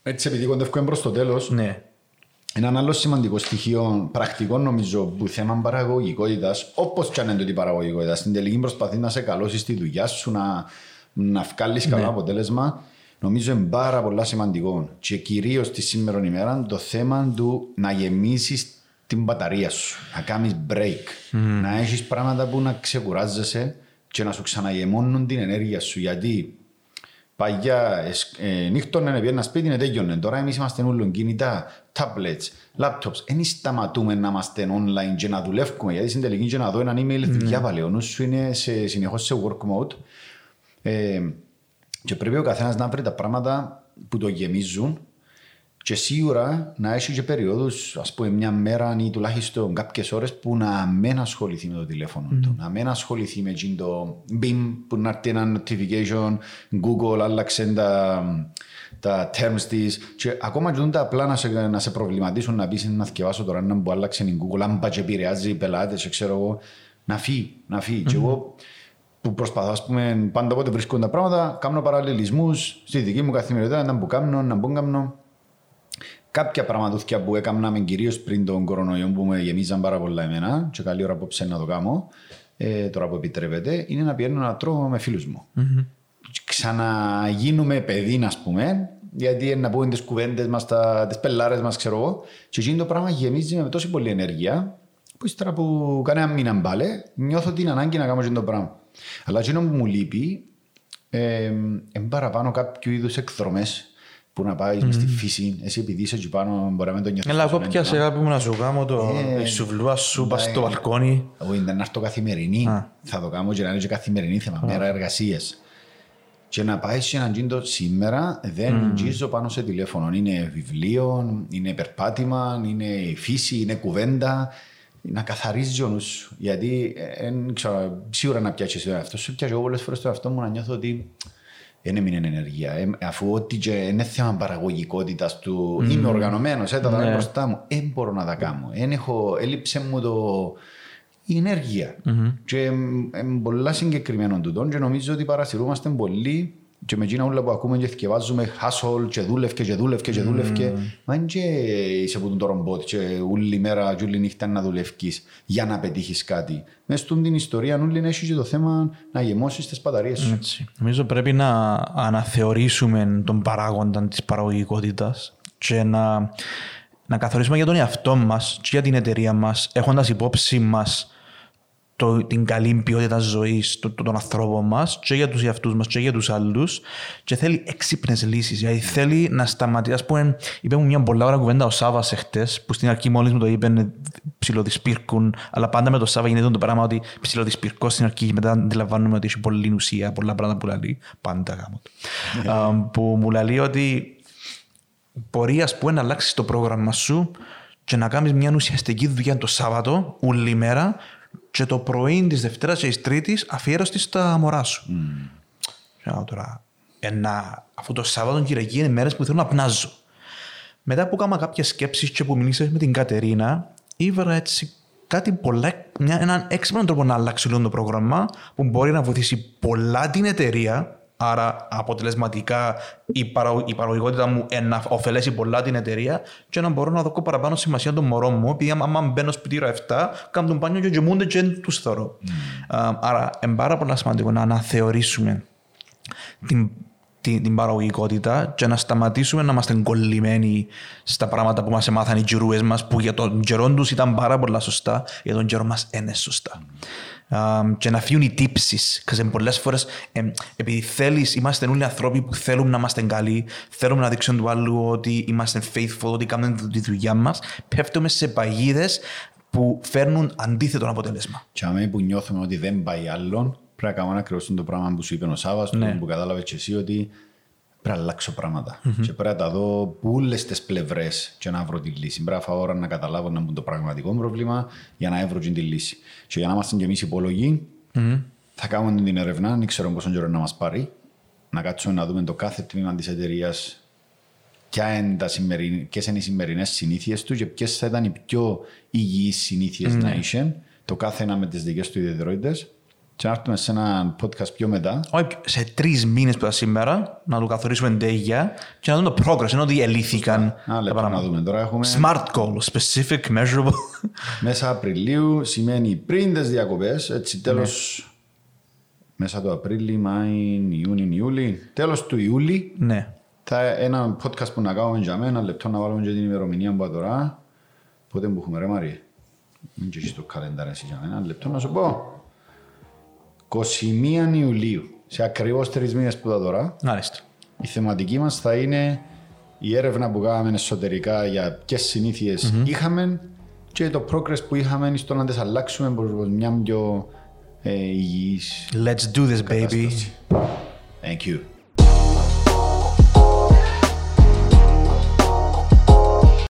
Έτσι επειδή κοντεύουμε προς το τέλος, ναι. Ένα άλλο σημαντικό στοιχείο, πρακτικό νομίζω, που θέμα παραγωγικότητας, όπως και αν είναι το η παραγωγικότητα, στην τελική προσπαθεί να σε καλώσεις στη δουλειά σου, να, να βγάλεις καλό αποτέλεσμα, νομίζω είναι πάρα πολλά σημαντικό. Και κυρίως τη σήμερα ημέρα το θέμα του να γεμίσεις την μπαταρία σου, να κάνεις break, να έχεις πράγματα που να ξεκουράζεσαι και να σου ξαναγεμώνουν την ενέργεια σου. Γιατί Παγιά, ε, νύχτωνε, πήγαινε σπίτι, είναι τέλειωνε. Τώρα εμείς είμαστε όλων κινητά, tablets, laptops. Δεν σταματούμε να είμαστε online και να δουλεύουμε, γιατί στην τελική και να δω έναν email mm. διάβαλε. Ο νους σου είναι σε, συνεχώς σε work mode. Ε, και πρέπει ο καθένας να βρει τα πράγματα που το γεμίζουν και σίγουρα να έχει και περιόδους, ας πούμε μια μέρα ή τουλάχιστον κάποιες ώρες που να μην ασχοληθεί με το τηλέφωνο του, να μην ασχοληθεί με εκείνο το BIM που να έρθει ένα notification, Google άλλαξε τα, τα terms της. Και ακόμα και τα απλά να σε, να σε προβληματίσουν να πεις να θυκευάσω τώρα έναν που άλλαξε η Google, αν πάει και επηρεάζει πελάτες και ξέρω εγώ, να φύγει, να φύγει. Και εγώ που προσπαθώ, ας πούμε, πάντα όποτε βρίσκονται τα πράγματα, κάνω παραλληλισμούς στη δική μου καθημερινότητα, να που κάνω, να μπω κάνω. Κάποια πραγματούθια που έκαναμε κυρίως πριν τον κορονοϊό που με γεμίζαν πάρα πολλά εμένα, και καλή ώρα απόψε να το κάνω, ε, τώρα που επιτρέπεται, είναι να πηγαίνω να τρώω με φίλους μου. Mm-hmm. Ξαναγίνουμε παιδί, ας πούμε, γιατί είναι να πούμε τις κουβέντες μας, τις πελάρες μας, ξέρω εγώ. Και εκείνο το πράγμα γεμίζει με τόση πολλή ενέργεια που ύστερα που κανένα μήνα μπάλε, νιώθω την ανάγκη να κάνω και το πράγμα. Αλλά εκείνο που μου λείπει, ε, είναι παραπάνω κάποιο είδους εκδρομές που να πάει mm. στη φύση. Εσύ επειδή είσαι εκεί πάνω, μπορεί να μην το νιώθεις. Έλα, εγώ πιάσε κάτι που να σου κάνω το Ε, σουβλούα σου, πας ναι. στο μπαλκόνι. Εγώ δεν να έρθω καθημερινή. Α. Θα το κάνω και να είναι και καθημερινή θέμα, μέρα εργασίας. Και να πάει σε έναν τζίντο σήμερα δεν mm. πάνω σε τηλέφωνο. Είναι βιβλίο, είναι περπάτημα, είναι η φύση, είναι κουβέντα. Να καθαρίζει ο νους σου. Γιατί ε, εν ξέρω, σίγουρα να πιάσεις τον εαυτό σου. Πιάσεις εγώ πολλές φορές τον εαυτό μου να νιώθω ότι δεν έμεινε ενεργεία. Ε, αφού ότι και είναι θέμα παραγωγικότητας του. Είμαι οργανωμένος, ε, τα τα Ναι. μπροστά μου. Δεν μπορώ να τα κάνω. Εν έχω, έλειψε μου το, η ενεργεια Και είναι πολλά συγκεκριμένο τούτο και νομίζω ότι παρασυρούμαστε πολύ και με εκείνα όλα που ακούμε και θυκευάζουμε hustle και δούλευκε και δούλευκε και δούλευκε. Μα είναι και είσαι που το ρομπότ και όλη μέρα και όλη νύχτα να δουλευκείς για να πετύχεις κάτι. Μες στην την ιστορία όλη έχεις και το θέμα να γεμώσεις τις μπαταρίες σου. Έτσι. Νομίζω πρέπει να αναθεωρήσουμε τον παράγοντα της παραγωγικότητας και να, να καθορίσουμε για τον εαυτό μας και για την εταιρεία μας έχοντας υπόψη μας το, την καλή ποιότητα ζωής των ανθρώπων μας και για τους εαυτούς μας και για τους άλλους. Και θέλει έξυπνες λύσεις. Δηλαδή θέλει να σταματήσει. Α πούμε, είπε μου μια πολλά ώρα κουβέντα ο Σάβας εχθές, που στην αρχή μόλις μου το είπε ψιλοδισπύρκουν, αλλά πάντα με το Σάβα γίνεται το πράγμα ότι ψιλοδισπυρκώ στην αρχή και μετά αντιλαμβάνουμε ότι έχει πολλή ουσία, πολλά πράγματα που λέει. Πάντα γάμο. του. Α, που μου λέει ότι μπορεί ας πούμε, να αλλάξεις το πρόγραμμα σου και να κάνεις μια ουσιαστική δουλειά το Σάββατο, όλη μέρα, και το πρωί της Δευτέρας και της Τρίτης αφιέρωση στα μωρά σου. Mm. τώρα, ένα, αφού το Σάββατο και Κυριακή είναι μέρες που θέλω να πνάζω. Μετά που έκανα κάποιες σκέψεις και που μιλήσαμε με την Κατερίνα, ήβρα έτσι κάτι πολλά, μια, έναν έξυπνο τρόπο να αλλάξει όλο το πρόγραμμα που μπορεί να βοηθήσει πολλά την εταιρεία. Άρα αποτελεσματικά η, παρα, η παραγωγικότητα μου ε, να ωφελέσει πολλά την εταιρεία και να μπορώ να δω παραπάνω σημασία των μωρών μου. Επειδή άμα μπαίνω σπίτι ώρα 7, κάνω τον πάνιο και γεμούνται και τους θωρώ. Mm. Άρα είναι πάρα πολύ σημαντικό να αναθεωρήσουμε την, την, την παραγωγικότητα και να σταματήσουμε να είμαστε κολλημένοι στα πράγματα που μας έμαθαν οι τζιρούες μας που για τον καιρό τους ήταν πάρα πολλά σωστά, για τον καιρό μας είναι σωστά. Um, και να φύγουν οι τύψεις. Because πολλές φορές, επειδή θέλεις, είμαστε όλοι άνθρωποι που θέλουμε να είμαστε καλοί, θέλουμε να δείξουμε του άλλου ότι είμαστε faithful, ότι κάνουμε τη δουλειά μας, πέφτουμε σε παγίδες που φέρνουν αντίθετο αποτέλεσμα. Και αμέ που νιώθουμε ότι δεν πάει άλλον, πρέπει να κάνουμε ακριβώ το πράγμα που σου είπε ο Σάβα, Ναι. που κατάλαβες και εσύ ότι πρέπει να αλλάξω πράγματα. Και πρέπει να τα δω που όλες τις πλευρές και να βρω τη λύση. Πρέπει να φάω ώρα να καταλάβω να μπουν το πραγματικό πρόβλημα για να βρω τη λύση. Και για να είμαστε κι εμείς υπολογοί, θα κάνουμε την ερευνά, δεν ξέρω πόσο καιρό να μας πάρει, να κάτσουμε να δούμε το κάθε τμήμα της εταιρείας ποιες είναι οι σημερινές συνήθειες του και ποιες θα ήταν οι πιο υγιείς συνήθειες να είχε, το κάθε ένα με τις δικές του ιδιαιτερότητες. Και να έρθουμε σε ένα podcast πιο μετά. Όχι, σε τρεις μήνες που ήταν σήμερα, να το καθορίσουμε εντέγεια και να δούμε το progress, ενώ ότι ελύθηκαν Ένα τα λεπτό να πράγματα. δούμε. Τώρα έχουμε Smart goal, specific, measurable. μέσα Απριλίου, σημαίνει πριν τις διακοπές, έτσι τέλο. Μέσα του Απρίλη, Μάη, Ιούνι, Ιούλη. Τέλος του Ιούλη, ναι. θα ένα podcast που να κάνουμε για μένα, ένα λεπτό να βάλουμε και την ημερομηνία που τώρα. Πότε που έχουμε ρε Μαρία. Μην και έχεις το καλεντάρι εσύ για μένα. Ένα λεπτό να σου πω. 21 Ιουλίου, σε ακριβώς τρεις μήνες που θα τώρα, Μάλιστα. η θεματική μας θα είναι η έρευνα που κάναμε εσωτερικά για ποιες συνήθειες είχαμε και το progress που είχαμε στο να τις αλλάξουμε προς μια πιο ε, υγιής Let's do this, baby. κατάσταση. Thank you.